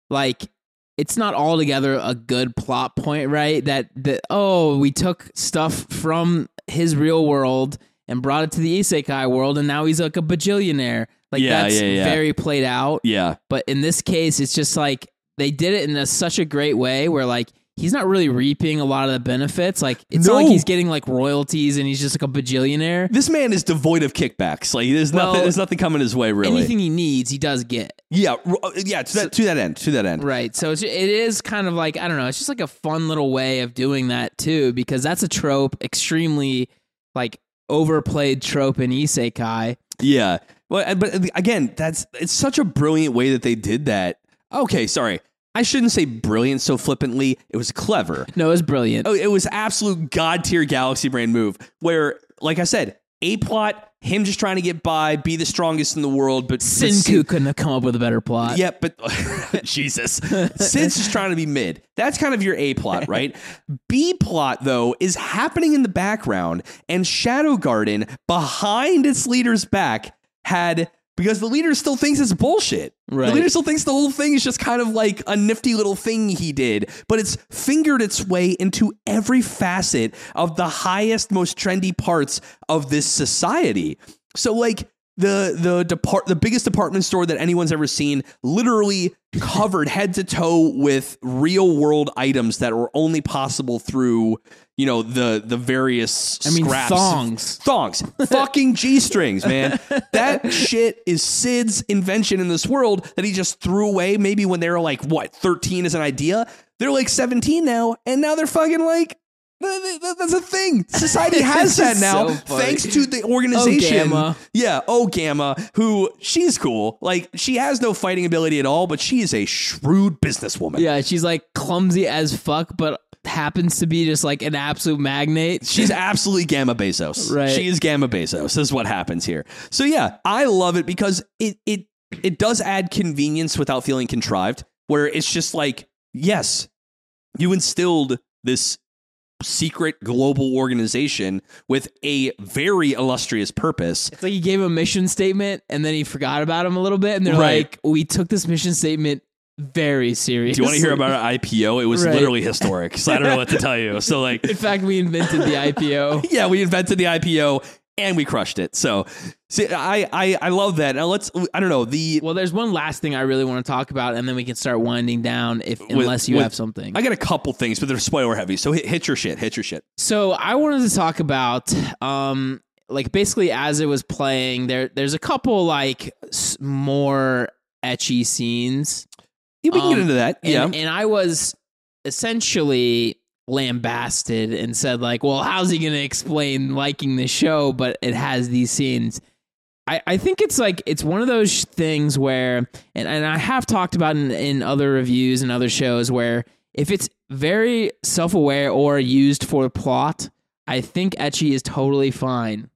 Like it's not altogether a good plot point, right? That that oh, we took stuff from his real world and brought it to the isekai world, and now he's like a bajillionaire. Like Yeah, that's yeah, yeah. very played out. yeah, But in this case, it's just like they did it in a, such a great way where like he's not really reaping a lot of the benefits. Like it's not like he's getting like royalties and he's just like a bajillionaire. This man is devoid of kickbacks. Like there's Well, nothing. There's nothing coming his way. Really. Anything he needs, he does get. Yeah. uh, Yeah. To that. To that end. To that end. Right. So it's, it is kind of like I don't know. It's just like a fun little way of doing that too, because that's a trope, extremely like overplayed trope in isekai. Yeah. Well, uh, but again, that's it's such a brilliant way that they did that. Okay, sorry. I shouldn't say brilliant so flippantly. It was clever. No, it was brilliant. Oh, it was absolute god tier galaxy brain move where, like I said, a plot, him just trying to get by, be the strongest in the world, but but Senku couldn't have come up with a better plot. Yeah, but Jesus, Sid's just trying to be mid. That's kind of your A plot, right? B plot though is happening in the background, and Shadow Garden behind its leader's back had because the leader still thinks it's bullshit. Right. The leader still thinks the whole thing is just kind of like a nifty little thing he did, but it's fingered its way into every facet of the highest, most trendy parts of this society. So like the the depart the biggest department store that anyone's ever seen, literally covered head to toe with real world items that were only possible through you know the the various I mean, scraps. thongs. thongs fucking g-strings man that shit is sid's invention in this world that he just threw away maybe when they were like what 13 as an idea they're like 17 now and now they're fucking like that's a thing society has that now so thanks to the organization oh, Gamma. yeah oh gamma who she's cool like she has no fighting ability at all but she is a shrewd businesswoman Yeah, she's like clumsy as fuck, but happens to be just like an absolute magnate. She's absolutely Gamma Bezos. Right. She is Gamma Bezos. This is what happens here. So yeah, I love it because it it it does add convenience without feeling contrived. Where it's just like, yes, you instilled this secret global organization with a very illustrious purpose. It's like he gave a mission statement and then he forgot about him a little bit, and they're Right. like, "We took this mission statement very seriously." Do you want to hear about our IPO? It was Right. literally historic. So I don't know what to tell you. So like In fact, we invented the IPO. yeah, we invented the IPO and we crushed it. So, see, I, I, I love that. Now let's, I don't know, the, Well, there's one last thing I really want to talk about, and then we can start winding down. If unless you with- have something. I got a couple things, but they're spoiler heavy. So hit, hit your shit, hit your shit. So I wanted to talk about, um, like basically as it was playing, there there's a couple like more ecchi scenes, Yeah, we can Um, get into that. and, yeah. and I was essentially lambasted and said like, well, how's he gonna explain liking the show, but it has these scenes. I, I think it's like it's one of those things where and, and I have talked about in, in other reviews and other shows where if it's very self-aware or used for plot, I think Ecchi is totally fine.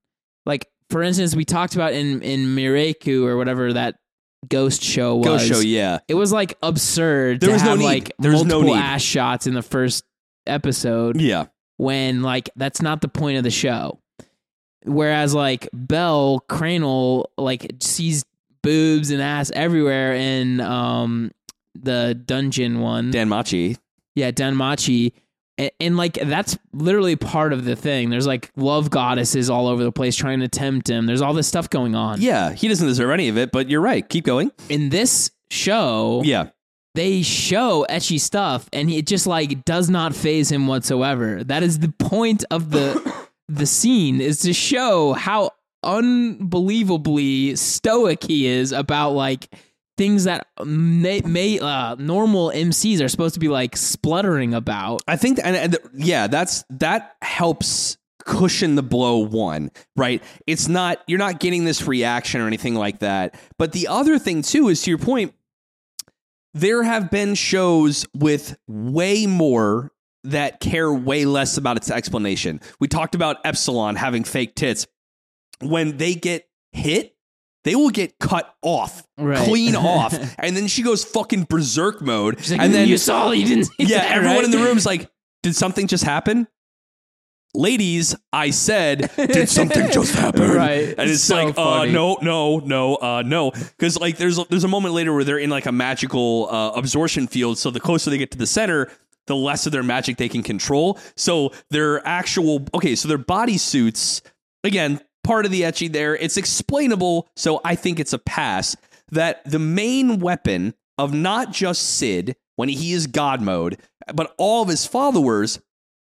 Like for instance, we talked about in in Mireku or whatever that ghost show was. Go show, yeah. It was like absurd There to was no need. like There was no multiple need. ass shots in the first episode Yeah. when like that's not the point of the show. Whereas like Bell Cranel like sees boobs and ass everywhere in um the dungeon one. Dan Machi. yeah, Danmachi. And, and like that's literally part of the thing. There's like love goddesses all over the place trying to tempt him. There's all this stuff going on. Yeah. He doesn't deserve any of it, but you're right. Keep going. In this show, Yeah. They show ecchi stuff and it just like does not phase him whatsoever that is the point of the the scene is to show how unbelievably stoic he is about like things that may, may uh, normal MCs are supposed to be like spluttering about I think, and, and yeah, that's, that helps cushion the blow one, right? It's not, you're not getting this reaction or anything like that. But the other thing too is to your point, there have been shows with way more that care way less about its explanation. We talked about Epsilon having fake tits. When they get hit, they will get cut off, Right. clean off, and then she goes fucking berserk mode. Like, and then you saw you didn't see yeah, that, everyone right?" in the room is like, "Did something just happen?" Ladies, I said, "Did something just happen?" Right. and it's So like, uh, no, no, no, uh, no, because like there's there's a moment later where they're in like a magical uh, absorption field. So the closer they get to the center, the less of their magic they can control. So their actual okay, so their body suits again part of the ecchi there. It's explainable, so I think it's a pass. That the main weapon of not just Sid when he is God mode, but all of his followers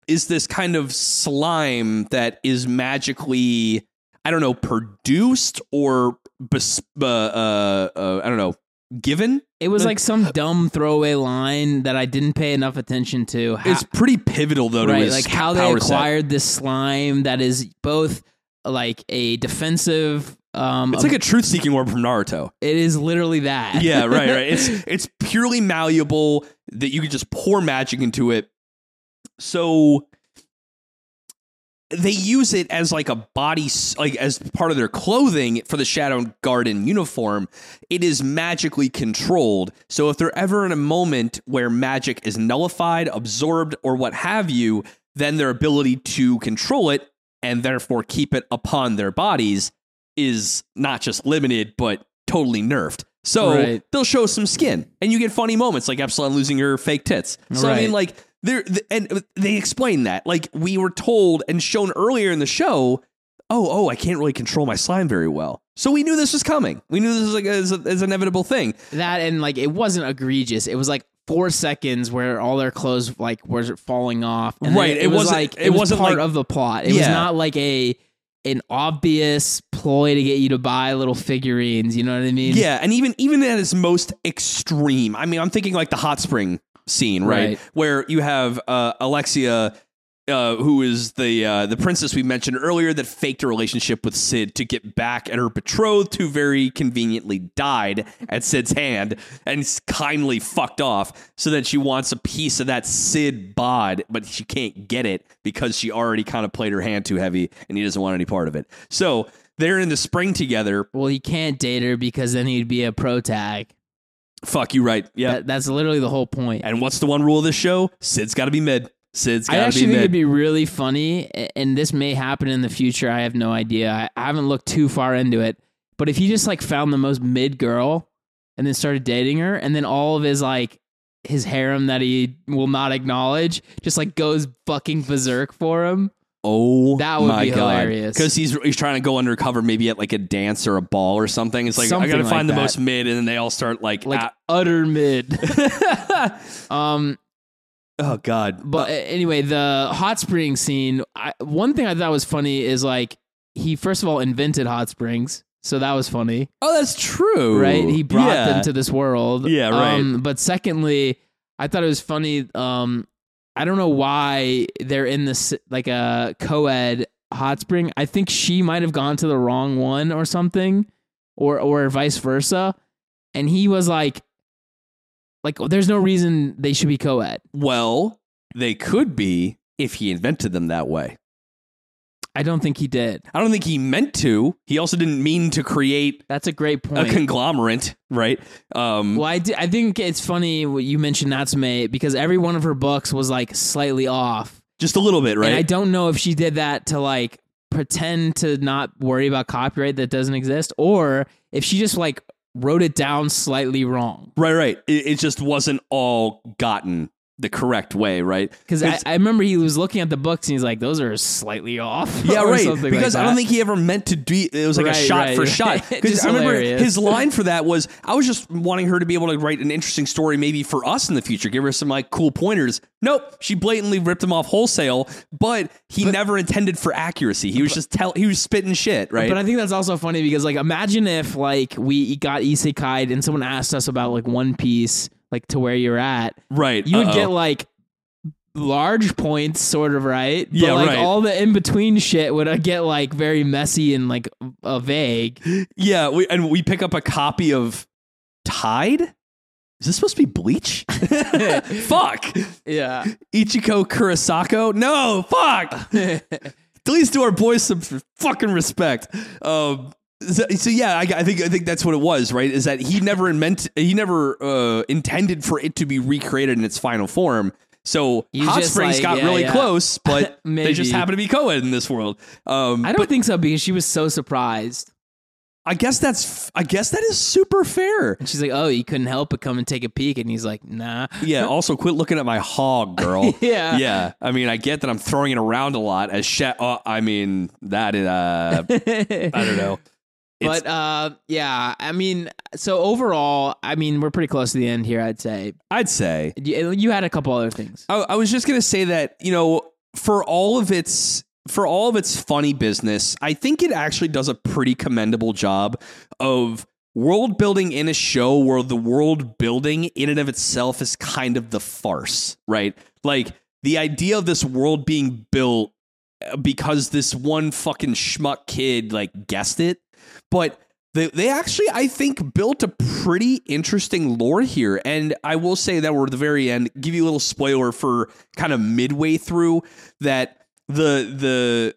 is this kind of slime that is magically, I don't know, produced or bes- uh, uh, uh, I don't know, given. It was like some dumb throwaway line that I didn't pay enough attention to. How, It's pretty pivotal though to right, like how they power set. acquired this slime that is both like a defensive. Um, It's like a truth seeking orb from Naruto. it is literally that. Yeah, right, right. It's it's purely malleable that you could just pour magic into it. So they use it as like a body like as part of their clothing for the Shadow Garden uniform. It is magically controlled. So if they're ever in a moment where magic is nullified, absorbed or what have you, then their ability to control it and therefore keep it upon their bodies is not just limited but totally nerfed. So Right. they'll show some skin, and you get funny moments like Epsilon losing her fake tits. So I mean, like there, and uh, they explain that. Like we were told and shown earlier in the show. Oh, oh, I can't really control my slime very well. So we knew this was coming. We knew this was like as, an inevitable thing. that and like it wasn't egregious. It was like four seconds where all their clothes like were falling off. And Right, It, it was wasn't- like it it, was wasn't part like- of the plot. It was not like a an obvious ploy to get you to buy little figurines. You know what I mean? Yeah, and even even at its most extreme, I mean, I'm thinking like the hot spring scene, right, Right. where you have uh, Alexia, uh, who is the uh, the princess we mentioned earlier, that faked a relationship with Sid to get back at her betrothed, who very conveniently died at Sid's hand and kindly fucked off, so that she wants a piece of that Sid bod, but she can't get it because she already kind of played her hand too heavy, and he doesn't want any part of it. So. They're in the spring together. Well, he can't date her because then he'd be a pro tag. Fuck you, right? Yeah. That, that's literally the whole point. And what's the one rule of this show? Sid's got to be mid. Sid's I got to actually be think it'd be really funny, and this may happen in the future. I have no idea. I, I haven't looked too far into it. But if he just like found the most mid girl and then started dating her, and then all of his like his harem that he will not acknowledge just like goes fucking berserk for him. Oh, That would my be God. hilarious. Because he's he's trying to go undercover, maybe at like a dance or a ball or something. It's like I got to like find the that. most mid, and then they all start like, Like ah- utter mid. um, oh god. But a- anyway, the hot spring scene. I, one thing I thought was funny is like he first of all invented hot springs, so that was funny, oh, that's true. right? He brought Yeah. them to this world. Yeah, right. Um, but secondly, I thought it was funny. Um, I don't know why they're in this like a co-ed hot spring. I think she might have gone to the wrong one or something, or or vice versa. And he was like, like, there's no reason they should be co-ed. Well, they could be if he invented them that way. I don't think he did. I don't think he meant to. He also didn't mean to create That's a great point. a conglomerate, right? Um, well, I, d- I think it's funny what you mentioned Natsume because every one of her books was like slightly off. just a little bit, right? And I don't know if she did that to like pretend to not worry about copyright that doesn't exist or if she just like wrote it down slightly wrong. Right, right. It, it just wasn't all gotten the correct way, right? Because I, I remember he was looking at the books and he's like, those are slightly off. yeah, right. Because like I don't think he ever meant to do. It was like a shot right, for right. shot. Because I remember hilarious. his line for that was, "I was just wanting her to be able to write an interesting story, maybe for us in the future, give her some like cool pointers." Nope, she blatantly ripped him off wholesale. But he never intended for accuracy. He was just tell. He was spitting shit, right? But I think that's also funny because like imagine if like we got isekai and someone asked us about like One Piece, like to where you're at, right. you would Uh-oh. get like large points, sort of right. But Yeah, like right. all the in between shit would uh, get like very messy and like uh, vague. Yeah, we, and we pick up a copy of Tide. Is this supposed to be Bleach? Fuck. Yeah. Ichiko Kurosako? No, fuck. Please do our boys some fucking respect. Um, so, so yeah, I, I think I think that's what it was, right? Is that he never meant he never uh, intended for it to be recreated in its final form. So Hot Springs like, got yeah, really yeah. close, but they just happen to be co-ed in this world. Um, I don't think so because she was so surprised. I guess that's I guess that is super fair. And she's like, "Oh, you couldn't help but come and take a peek," and he's like, "Nah." Yeah. Also, quit looking at my hog, girl. Yeah. Yeah. I mean, I get that I'm throwing it around a lot as Shet. Uh, I mean, that. Uh, I don't know. It's- But uh, yeah, I mean, so overall, I mean, we're pretty close to the end here. I'd say I'd say you, you had a couple other things. I, I was just gonna say that you know for all of its for all of its funny business, I think it actually does a pretty commendable job of world building in a show where the world building in and of itself is kind of the farce, right? Like the idea of this world being built uh, because this one fucking schmuck kid like guessed it, but they, they actually, I think, built a pretty interesting lore here. And I will say that we're at the very end, give you a little spoiler for kind of midway through that the the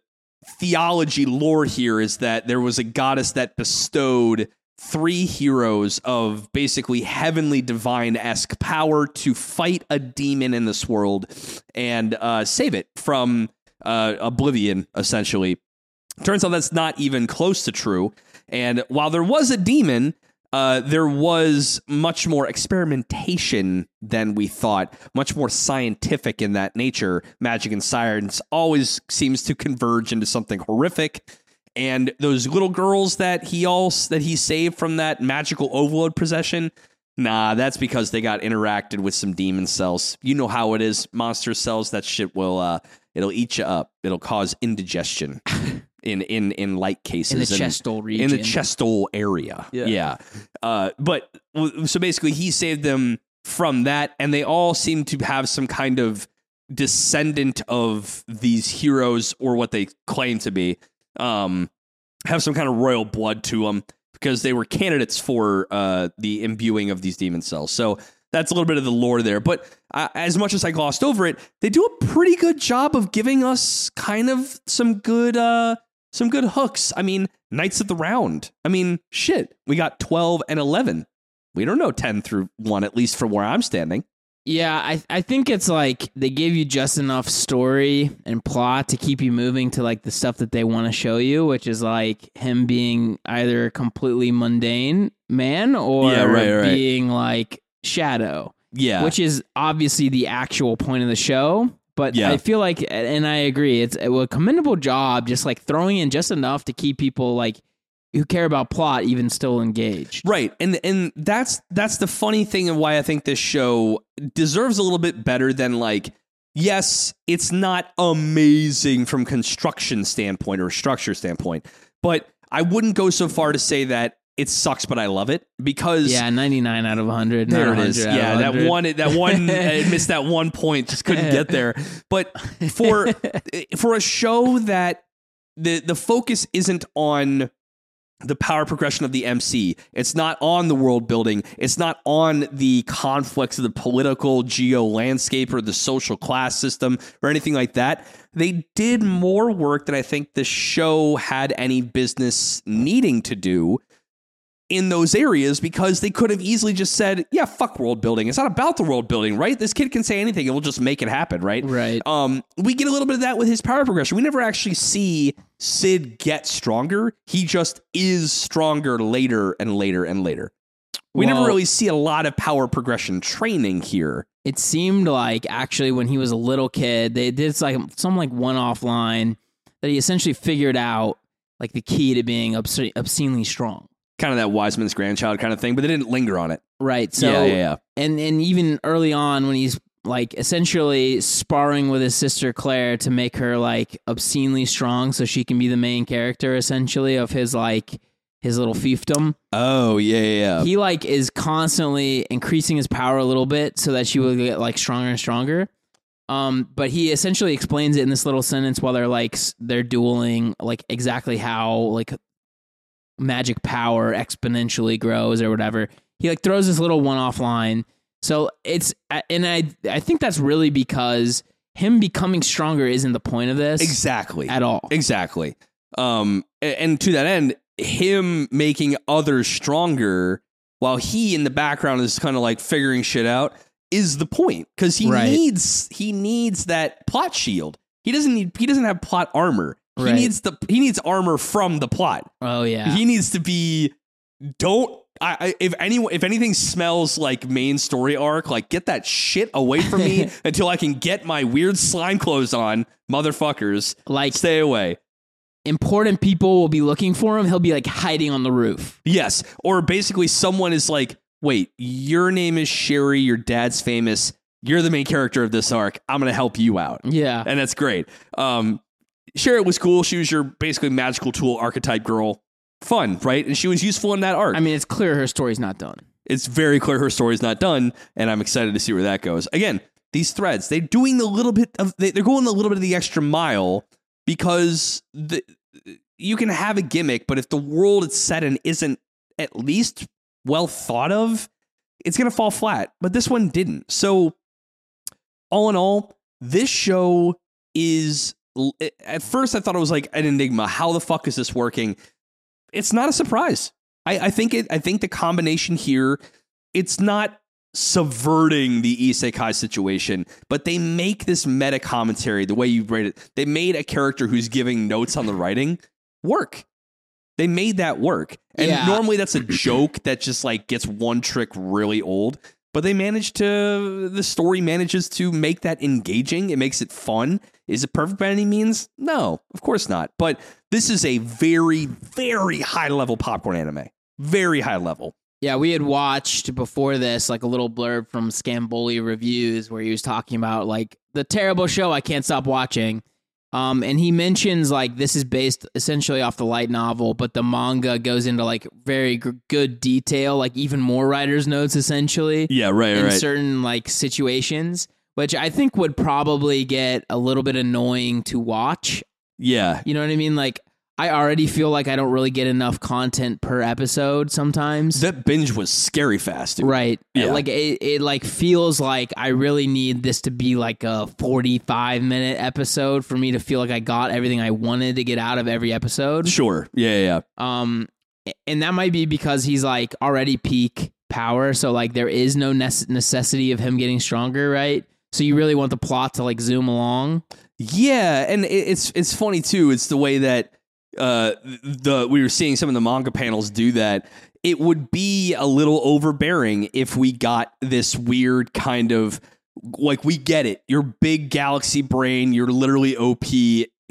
theology lore here is that there was a goddess that bestowed three heroes of basically heavenly divine esque power to fight a demon in this world and uh, save it from uh, oblivion, essentially. Turns out that's not even close to true. And while there was a demon, uh, there was much more experimentation than we thought, much more scientific in that nature. Magic and science always seems to converge into something horrific. And those little girls that he also that he saved from that magical overload possession, nah, that's because they got interacted with some demon cells. You know how it is, monster cells. That shit will uh, it'll eat you up. It'll cause indigestion in in in light cases in the And- chestal region. in the chestal area. Yeah. Yeah. Uh, but so basically, he saved them from that, and they all seem to have some kind of descendant of these heroes or what they claim to be. Um, have some kind of royal blood to them because they were candidates for uh, the imbuing of these demon cells. So that's a little bit of the lore there. But uh, as much as I glossed over it, they do a pretty good job of giving us kind of some good uh, some good hooks. I mean, Knights of the Round. I mean, shit, we got 12 and 11. We don't know 10 through 1, at least from where I'm standing. Yeah, I I think it's like they give you just enough story and plot to keep you moving to like the stuff that they want to show you, which is like him being either a completely mundane man or Yeah, right, right. being like Shadow, Yeah. which is obviously the actual point of the show. But Yeah. I feel like, and I agree, it's a commendable job, just like throwing in just enough to keep people like who care about plot even still engaged. Right. And and that's that's the funny thing and why I think this show deserves a little bit better than like yes, it's not amazing from construction standpoint or structure standpoint, but I wouldn't go so far to say that it sucks but I love it because Yeah, ninety nine out of hundred. There it is. Yeah, that one, that one, I missed that one point. Just couldn't get there. But for for a show that the the focus isn't on the power progression of the MC. It's not on the world building. It's not on the conflicts of the political geo landscape or the social class system or anything like that. They did more work than I think the show had any business needing to do in those areas because they could have easily just said, yeah, fuck world building. It's not about the world building, right? This kid can say anything and we'll just make it happen, right? Right. Um, we get a little bit of that with his power progression. We never actually see Sid get stronger. He just is stronger later and later and later. We never really see a lot of power progression training here. it seemed like actually when he was a little kid, they did like some like one off line that he essentially figured out like the key to being obscenely strong. Kind of that Wiseman's grandchild kind of thing, but they didn't linger on it. Right. So yeah, yeah, yeah. and and even early on when he's like essentially sparring with his sister Claire to make her like obscenely strong so she can be the main character essentially of his like his little fiefdom. Oh, yeah, yeah, yeah. he like is constantly increasing his power a little bit so that she will get like stronger and stronger. Um, but he essentially explains it in this little sentence while they're like they're dueling, like exactly how like magic power exponentially grows or whatever. He like throws this little one-off line. So it's and I I think that's really because him becoming stronger isn't the point of this exactly. at all. Exactly. Um, and to that end, him making others stronger while he in the background is kind of like figuring shit out is the point because he Right. needs he needs that plot shield. He doesn't need he doesn't have plot armor. He Right. needs the he needs armor from the plot. Oh yeah. He needs to be don't I, I if anyone if anything smells like main story arc, like get that shit away from me until I can get my weird slime clothes on, motherfuckers. like Stay away. important people will be looking for him, he'll be like hiding on the roof. Yes. Or basically, someone is like, wait, your name is Sherry, your dad's famous, you're the main character of this arc. I'm going to help you out. Yeah. And that's great. Um, Sherry was cool. She was your basically magical tool archetype girl. Fun, right? And she was useful in that arc. I mean, it's clear her story's not done. it's very clear her story's not done, and I'm excited to see where that goes. Again, these threads, they're doing the little bit of, they- they're going a little bit of the extra mile because the, you can have a gimmick, but if the world it's set in isn't at least well thought of, it's going to fall flat. But this one didn't. So, all in all, this show is. At first, I thought it was like an enigma. How the fuck is this working? It's not a surprise. I, I think it. I think the combination here, it's not subverting the isekai situation, but they make this meta commentary the way you write it. They made a character who's giving notes on the writing work. They made that work, and Yeah. normally that's a joke that just like gets one trick really old. But they managed to. The story manages to make that engaging. It makes it fun. Is it perfect by any means? No, of course not. But this is a very, very high level popcorn anime. Very high level. Yeah, we had watched before this like a little blurb from Scamboli Reviews where he was talking about like the terrible show I can't stop watching. Um, and he mentions like this is based essentially off the light novel, but the manga goes into like very g- good detail, like even more writer's notes essentially Yeah, right, in certain like situations, which I think would probably get a little bit annoying to watch. Yeah, You know what I mean? Like I already feel like I don't really get enough content per episode sometimes. that binge was scary fast. Dude. Right. Yeah. Like it, it like feels like I really need this to be like a 45 minute episode for me to feel like I got everything I wanted to get out of every episode. Sure. Yeah, yeah, yeah. Um and that might be because he's like already peak power, so like there is no necessity of him getting stronger, right? So you really want the plot to like zoom along. Yeah, and it's it's funny too. It's the way that uh the we were seeing some of the manga panels do that. It would be a little overbearing if we got this weird kind of like we get it. Your big galaxy brain, you're literally OP.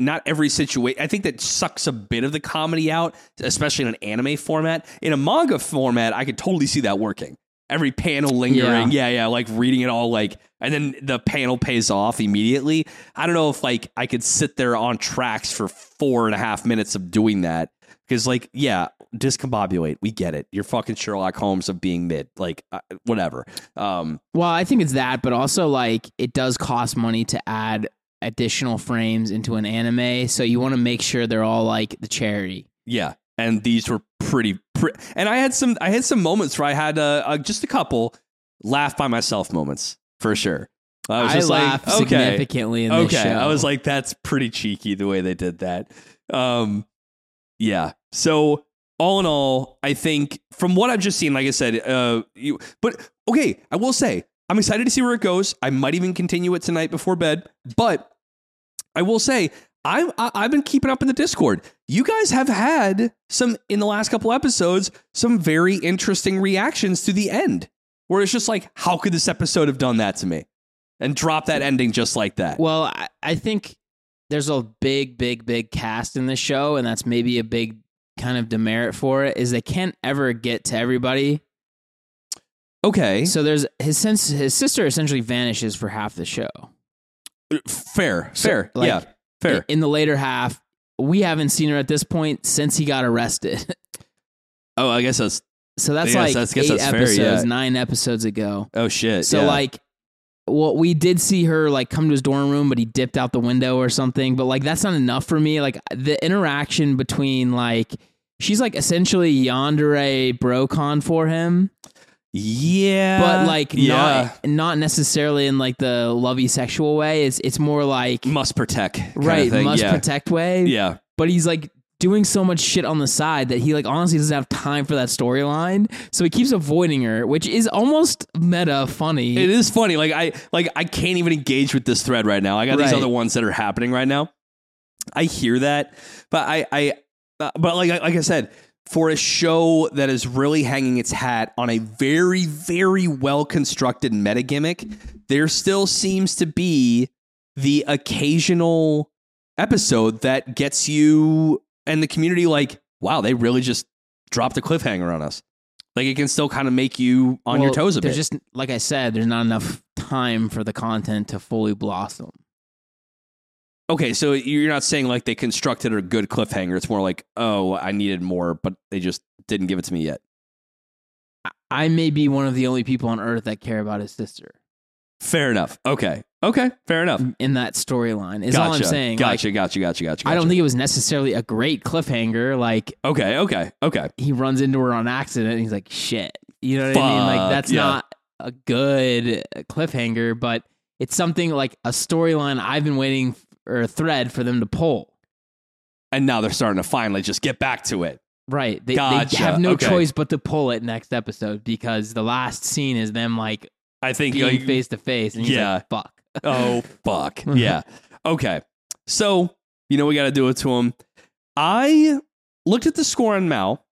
Not every situation. I think that sucks a bit of the comedy out, especially in an anime format. In a manga format, I could totally see that working. Every panel lingering, yeah, yeah, like reading it all, like, and then the panel pays off immediately. I don't know if like I could sit there on tracks for four and a half minutes of doing that because, like, yeah, discombobulate. We get it. You're fucking Sherlock Holmes of being mid, like, uh, whatever. Um, Well, I think it's that, but also like it does cost money to add additional frames into an anime, so you want to make sure they're all like the cherry. Yeah, and these were pretty. Pre- and I had some. I had some moments where I had uh, uh, just a couple laugh by myself moments for sure. I was I just like, okay, significantly in this okay. show. I was like, that's pretty cheeky the way they did that. Um, yeah. So all in all, I think from what I've just seen, like I said, uh, you. But okay, I will say I'm excited to see where it goes. I might even continue it tonight before bed. But I will say I'm I, I've been keeping up in the Discord. You guys have had some in the last couple episodes some very interesting reactions to the end, where it's just like, how could this episode have done that to me, and drop that ending just like that. Well, I, I think there's a big, big, big cast in this show, and that's maybe a big kind of demerit for it is they can't ever get to everybody. Okay, So there's his sense his sister essentially vanishes for half the show. fair, So, fair, like, yeah, fair. In the later half, we haven't seen her at this point since he got arrested. oh, I guess that's So that's like that's- eight that's fair, episodes, yeah. nine episodes ago. oh shit. So yeah. like, well, we did see her like come to his dorm room, but he dipped out the window or something. But like, that's not enough for me. Like the interaction between like she's like essentially yandere brocon for him, yeah, but like yeah, not not necessarily in like the lovey sexual way. It's it's more like must protect, right must yeah. protect way. Yeah, but he's like doing so much shit on the side that he like honestly doesn't have time for that storyline. So he keeps avoiding her, which is almost meta funny. It is funny. Like I like I can't even engage with this thread right now. I got these other ones that are happening right now. I hear that, but I I uh, but like like I said, for a show that is really hanging its hat on a very very well constructed meta gimmick, there still seems to be the occasional episode that gets you and the community like, wow, they really just dropped a cliffhanger on us. Like it can still kind of make you on your toes a bit. there's bit. just like I said, there's not enough time for the content to fully blossom. Okay, so you're not saying like they constructed a good cliffhanger. It's more like, oh, I needed more, but they just didn't give it to me yet. I- may be one of the only people on Earth that care about his sister Fair enough. Okay. Okay. Fair enough. in that storyline. Is gotcha. all I'm saying. Like, Gotcha. gotcha. Gotcha. Gotcha. I don't think it was necessarily a great cliffhanger. Like Okay. Okay. Okay. he runs into her on accident and he's like, shit. You know what I mean? Like that's yeah. not a good uh, cliffhanger, but it's something like a storyline I've been waiting or a thread for them to pull. And now they're starting to finally just get back to it. Right. They, Gotcha. they have no Okay. choice but to pull it next episode because the last scene is them like I think. being face to face and he's Yeah. like, fuck. oh fuck. yeah. Okay. So you know we got to do it to him. I looked at the score on Mal.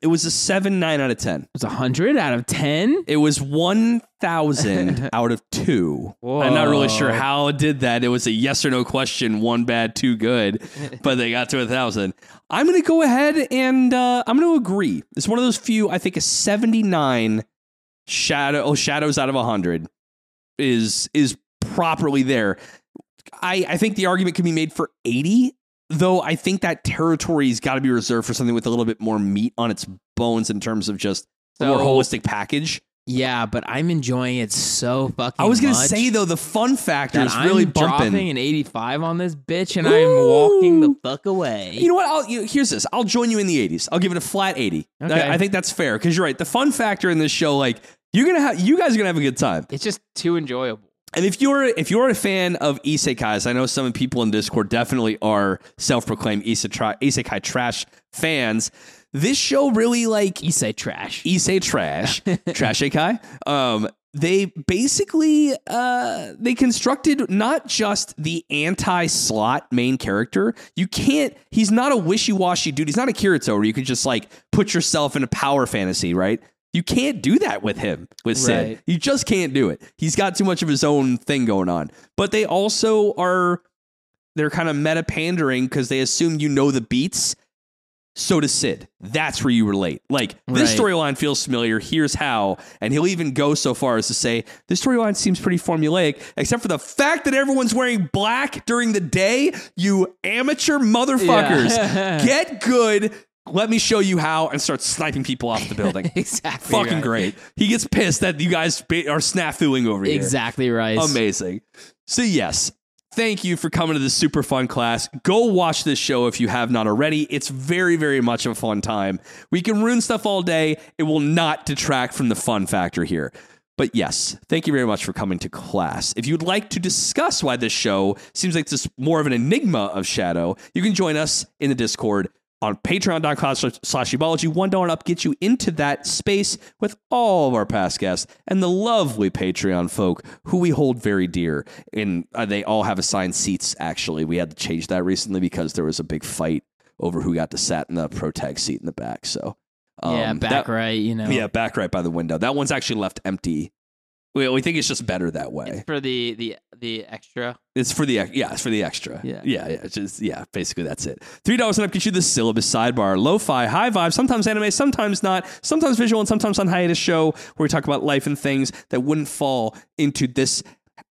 It was a seven nine out of ten. It was 100 out of 10? It was one thousand out of two. I'm not really sure how it did that. It was a yes or no question, one bad, two good, but they got to a thousand. I'm going to go ahead and uh, I'm going to agree. It's one of those few. I think a 79 shadow oh, shadows out of 100 is is properly there. I I think the argument can be made for 80. Though I think that territory's got to be reserved for something with a little bit more meat on its bones in terms of just a more So- holistic package. Yeah, but I'm enjoying it so fucking I was gonna much say though, the fun factor that is I'm really bumping. dropping an 85 on this bitch and I'm walking the fuck away. You know what? I'll, you, here's this. I'll join you in the 80s. I'll give it a flat 80. Okay. I, I think that's fair because you're right. The fun factor in this show, like you're gonna have, you guys are gonna have a good time. it's just too enjoyable. And if you're if you're a fan of isekais, I know some people in Discord definitely are self-proclaimed isekai, isekai trash fans. This show really like say trash. Issei trash, trash Ikai. Um, they basically uh, they constructed not just the anti-slot main character. You can't. He's not a wishy-washy dude. He's not a Kirito where you can just like put yourself in a power fantasy, right? You can't do that with him with Cid. Right. You just can't do it. He's got too much of his own thing going on. But they also are they're kind of meta pandering because they assume you know the beats. So does Cid. That's where you relate. Like this Right. storyline feels familiar. Here's how, and he'll even go so far as to say this storyline seems pretty formulaic, except for the fact that everyone's wearing black during the day. You amateur motherfuckers, Yeah. get good. Let me show you how, and start sniping people off the building. exactly. Fucking right. great. He gets pissed that you guys are snafuing over here. Exactly right. Amazing. So, yes, thank you for coming to this super fun class. Go watch this show if you have not already. It's very, very much a fun time. We can ruin stuff all day, it will not detract from the fun factor here. But yes, thank you very much for coming to class. If you'd like to discuss why this show seems like this more of an enigma of Shadow, you can join us in the Discord on patreon.com slash weebology. One dollar up gets you into that space with all of our past guests and the lovely Patreon folk who we hold very dear. And uh, they all have assigned seats, actually. We had to change that recently because there was a big fight over who got to sat in the pro tag seat in the back. So, um, yeah, back that- right, you know. Yeah, back right by the window. That one's actually left empty. We, we think it's just better that way. It's for the the the extra. It's for the yeah, it's for the extra. Yeah. yeah, yeah. It's just yeah. Basically, that's it. Three dollars and up gets you the syllabus sidebar, lo-fi, high vibe, sometimes anime, sometimes not, sometimes visual, and sometimes on hiatus show where we talk about life and things that wouldn't fall into this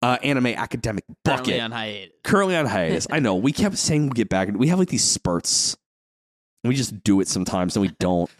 uh, anime academic bucket. Currently on hiatus. Currently on hiatus. I know we kept saying we'll get back. We have like these spurts. We just do it sometimes, and we don't.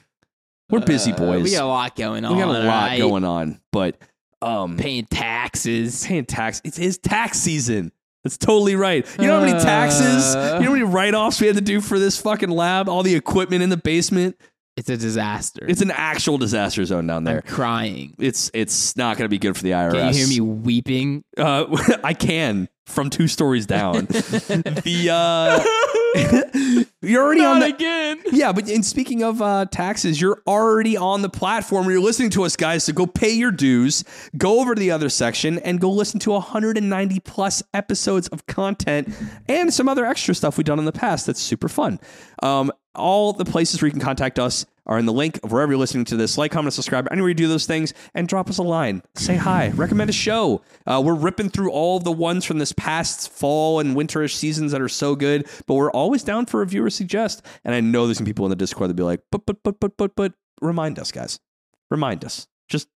We're busy Uh, boys. we got a lot going on. We got a lot right? going on, but um, Paying taxes. paying tax. It's his tax season. That's totally right. You know how many taxes, Uh. you know how many write offs we had to do for this fucking lab? All the equipment in the basement. It's a disaster. It's an actual disaster zone down I'm there. crying. It's it's not going to be good for the IRS. Can you hear me weeping? Uh, I can from two stories down. the uh, You're already on the again. yeah, but in speaking of uh, taxes, you're already on the platform where you're listening to us, guys. So go pay your dues, go over to the other section, and go listen to 190 plus episodes of content and some other extra stuff we've done in the past. That's super fun. Um, all the places where you can contact us are in the link of wherever you're listening to this. Like, comment, subscribe, anywhere you do those things, and drop us a line. Say hi, recommend a show. Uh, we're ripping through all the ones from this past fall and winterish seasons that are so good, but we're always down for a viewer suggest. And I know there's some people in the Discord that be like, but, but, but, but, but, but, remind us, guys. Remind us. Just,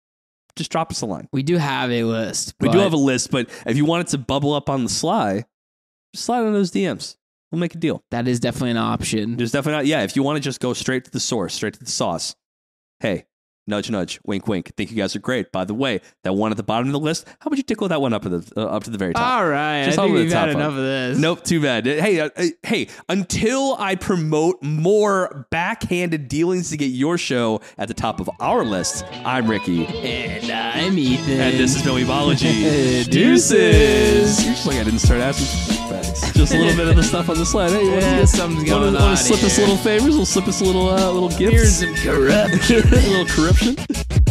just drop us a line. We do have a list. We do have a list, but if you want it to bubble up on the sly, just slide on those DMs. We'll make a deal. that is definitely an option. There's definitely not. Yeah, if you want to just go straight to the source, straight to the sauce. Hey, nudge, nudge, wink, wink. Think you guys are great. By the way, that one at the bottom of the list. How about you tickle that one up to the uh, up to the very top? All right. Just I over think the we've top had one. enough of this. Nope, too bad. Hey, uh, uh, hey! Until I promote more backhanded dealings to get your show at the top of our list, I'm Ricky, And I'm Ethan. and this is Weebology. Deuces. Just like I didn't start asking. Just a little bit of the stuff on the slide. Hey, Yeah, something's going wanna on slip us here. little favors. We'll slip us a little, uh, little Here's some corruption. a little corruption description.